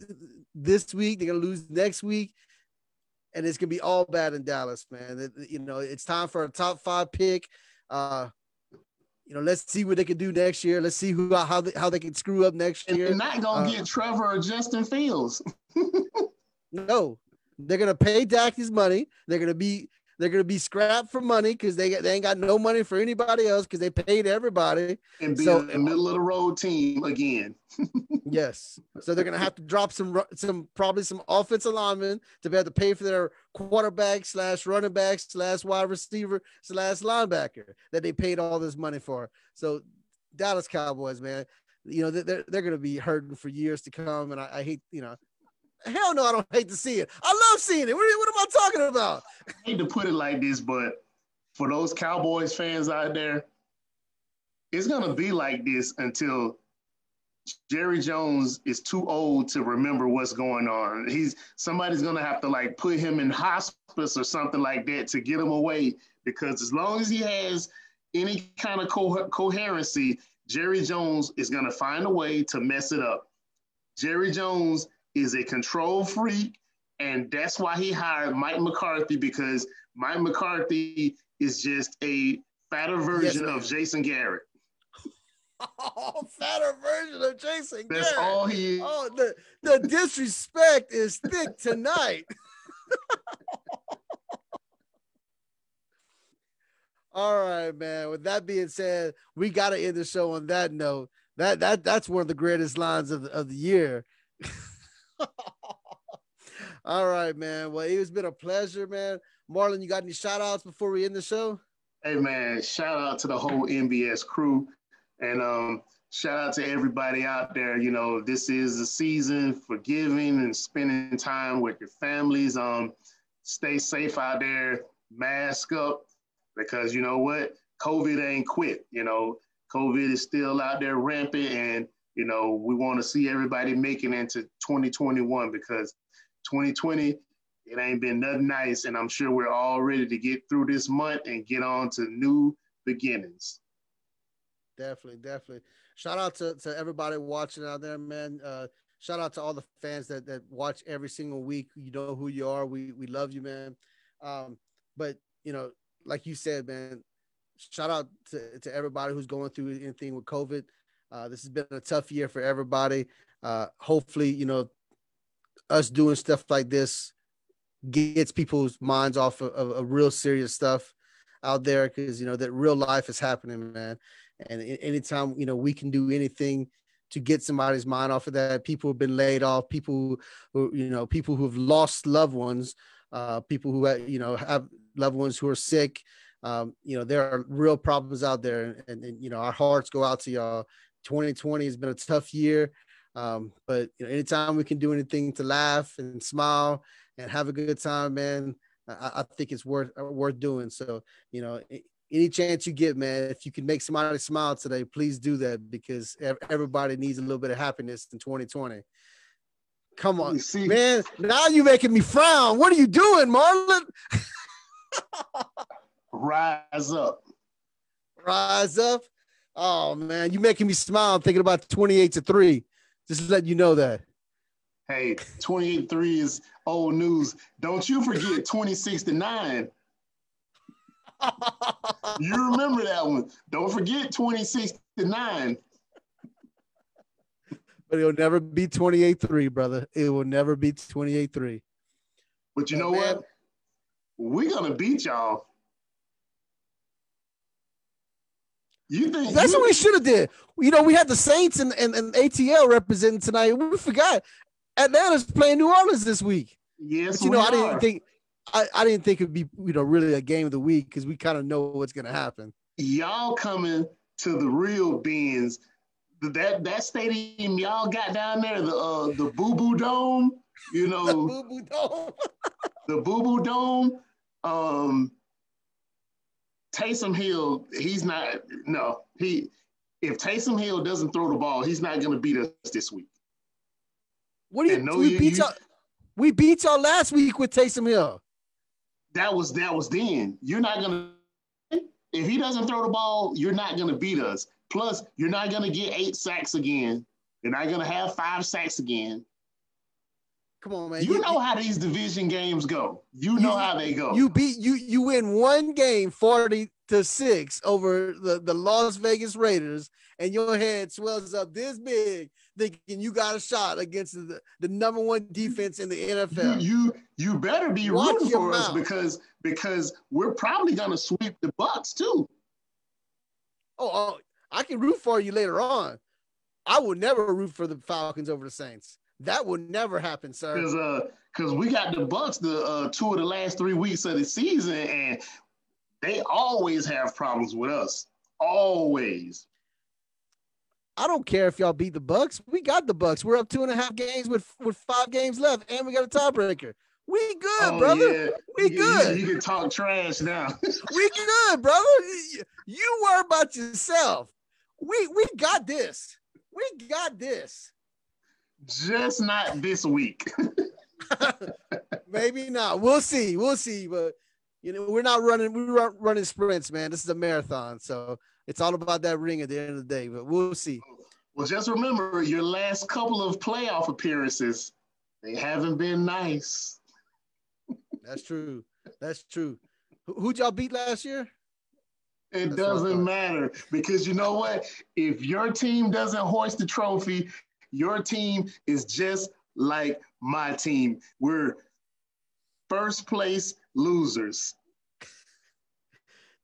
this week. They're gonna lose next week, and it's gonna be all bad in Dallas, man. It, you know, it's time for a top five pick. Uh, you know, let's see what they can do next year. Let's see who how they, how they can screw up next year. They're not gonna uh, get Trevor or Justin Fields. no, they're gonna pay Dak his money. They're gonna be They're gonna be scrapped for money because they they ain't got no money for anybody else because they paid everybody. And be so, a middle of the road team again. yes. So they're gonna have to drop some some probably some offensive linemen to be able to pay for their quarterback slash running back slash wide receiver slash linebacker that they paid all this money for. So Dallas Cowboys, man, you know they're they're gonna be hurting for years to come, and I, I hate you know Hell no, I don't hate to see it. I love seeing it. What, what am I talking about? I hate to put it like this, but for those Cowboys fans out there, it's gonna be like this until Jerry Jones is too old to remember what's going on. He's somebody's gonna have to like put him in hospice or something like that to get him away because as long as he has any kind of co- coherency, Jerry Jones is gonna find a way to mess it up. Jerry Jones is a control freak, and that's why he hired Mike McCarthy because Mike McCarthy is just a fatter version yes, of Jason Garrett. Oh, fatter version of Jason That's Garrett. all he is. Oh, the, the disrespect is thick tonight. all right, man. With that being said, we got to end the show on that note. That that that's one of the greatest lines of the, of the year. All right, man. Well, it's been a pleasure, man. Marlinn, you got any shout outs before we end the show? Hey, man, shout out to the whole NBS crew. And um, shout out to everybody out there. You know, this is the season for giving and spending time with your families. Um, stay safe out there, mask up, because you know what? COVID ain't quit. You know, COVID is still out there rampant, and you know, we want to see everybody making into 2021 because 2020, it ain't been nothing nice. And I'm sure we're all ready to get through this month and get on to new beginnings. Definitely, definitely. Shout out to, to everybody watching out there, man. Uh, shout out to all the fans that, that watch every single week. You know who you are. We, we love you, man. Um, but, you know, like you said, man, shout out to, to everybody who's going through anything with COVID. Uh, this has been a tough year for everybody. Uh, hopefully, you know, us doing stuff like this gets people's minds off of, of, of real serious stuff out there because you know that real life is happening, man. And anytime you know we can do anything to get somebody's mind off of that, people have been laid off, people who you know, people who've lost loved ones, uh, people who you know have loved ones who are sick. Um, you know, there are real problems out there, and, and you know, our hearts go out to y'all 2020 has been a tough year. Um, but you know, anytime we can do anything to laugh and smile and have a good time, man, I, I think it's worth uh, worth doing. So, you know, any chance you get, man, if you can make somebody smile today, please do that because everybody needs a little bit of happiness in 2020. Come on, man. Now you're making me frown. What are you doing, Marlinn? Rise up. Rise up. Oh man, you making me smile. I'm thinking about 28 to 3. Just let you know that. Hey, 28 3 is old news. Don't you forget 26 to 9. you remember that one. Don't forget 26 to 9. But it'll never be 28 3, brother. It will never be 28 3. But you know man, what? We're going to beat y'all. You think that's you, what we should have did? You know, we had the Saints and, and, and ATL representing tonight. We forgot Atlanta's playing New Orleans this week. Yes, but, you know, I didn't think I, I didn't think it'd be you know really a game of the week because we kind of know what's gonna happen. Y'all coming to the real beans. That that stadium y'all got down there, the uh, the Boo Boo Dome, you know, the Boo Boo Dome, the Boo Boo Dome. Um, Taysom Hill, he's not. No, he. If Taysom Hill doesn't throw the ball, he's not going to beat us this week. What do you? No, we you, beat y'all. We beat y'all last week with Taysom Hill. That was that was then. You're not gonna. If he doesn't throw the ball, you're not gonna beat us. Plus, you're not gonna get eight sacks again. You're not gonna have five sacks again. Come on, man. You, you know how these division games go. You know you, how they go. You beat you you win one game 40 to 6 over the, the Las Vegas Raiders, and your head swells up this big, thinking you got a shot against the, the number one defense in the NFL. You you, you better be Watch rooting for mouth. us because because we're probably gonna sweep the Bucs too. Oh, oh, I can root for you later on. I would never root for the Falcons over the Saints. That would never happen, sir. Because uh, because we got the Bucs the uh, two of the last three weeks of the season, and they always have problems with us. Always. I don't care if y'all beat the Bucs. We got the Bucs. We're up two and a half games with with five games left, and we got a tiebreaker. We good, oh, brother. Yeah. We you, good. You, you, can talk trash now. we good, brother. You worry about yourself. We we got this. We got this. Just not this week. Maybe not. We'll see. We'll see. But you know, we're not running. We're running sprints, man. This is a marathon, so it's all about that ring at the end of the day. But we'll see. Well, just remember your last couple of playoff appearances. They haven't been nice. That's true. That's true. Who'd y'all beat last year? It That's doesn't matter because you know what? If your team doesn't hoist the trophy, your team is just like my team. We're first place losers.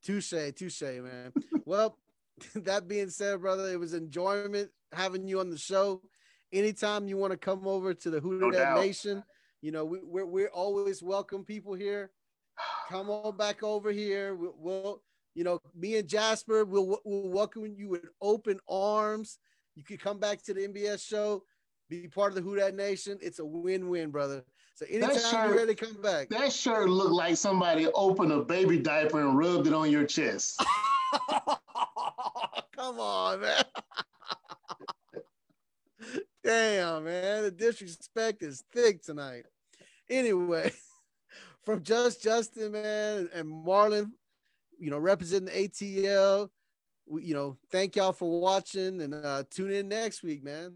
Touche, touche, man. well, that being said, brother, it was enjoyment having you on the show. Anytime you want to come over to the Who no That Nation, you know, we, we're, we're always welcome people here. Come on back over here. We'll, we'll you know, me and Jasper we'll we'll welcome you with open arms. You could come back to the NBS show, be part of the Who That Nation. It's a win-win, brother. So anytime shirt, you're ready to come back. That shirt looked like somebody opened a baby diaper and rubbed it on your chest. come on, man. Damn, man. The disrespect is thick tonight. Anyway, from Just Justin, man, and Marlinn, you know, representing the ATL. You know, thank y'all for watching and uh, tune in next week, man.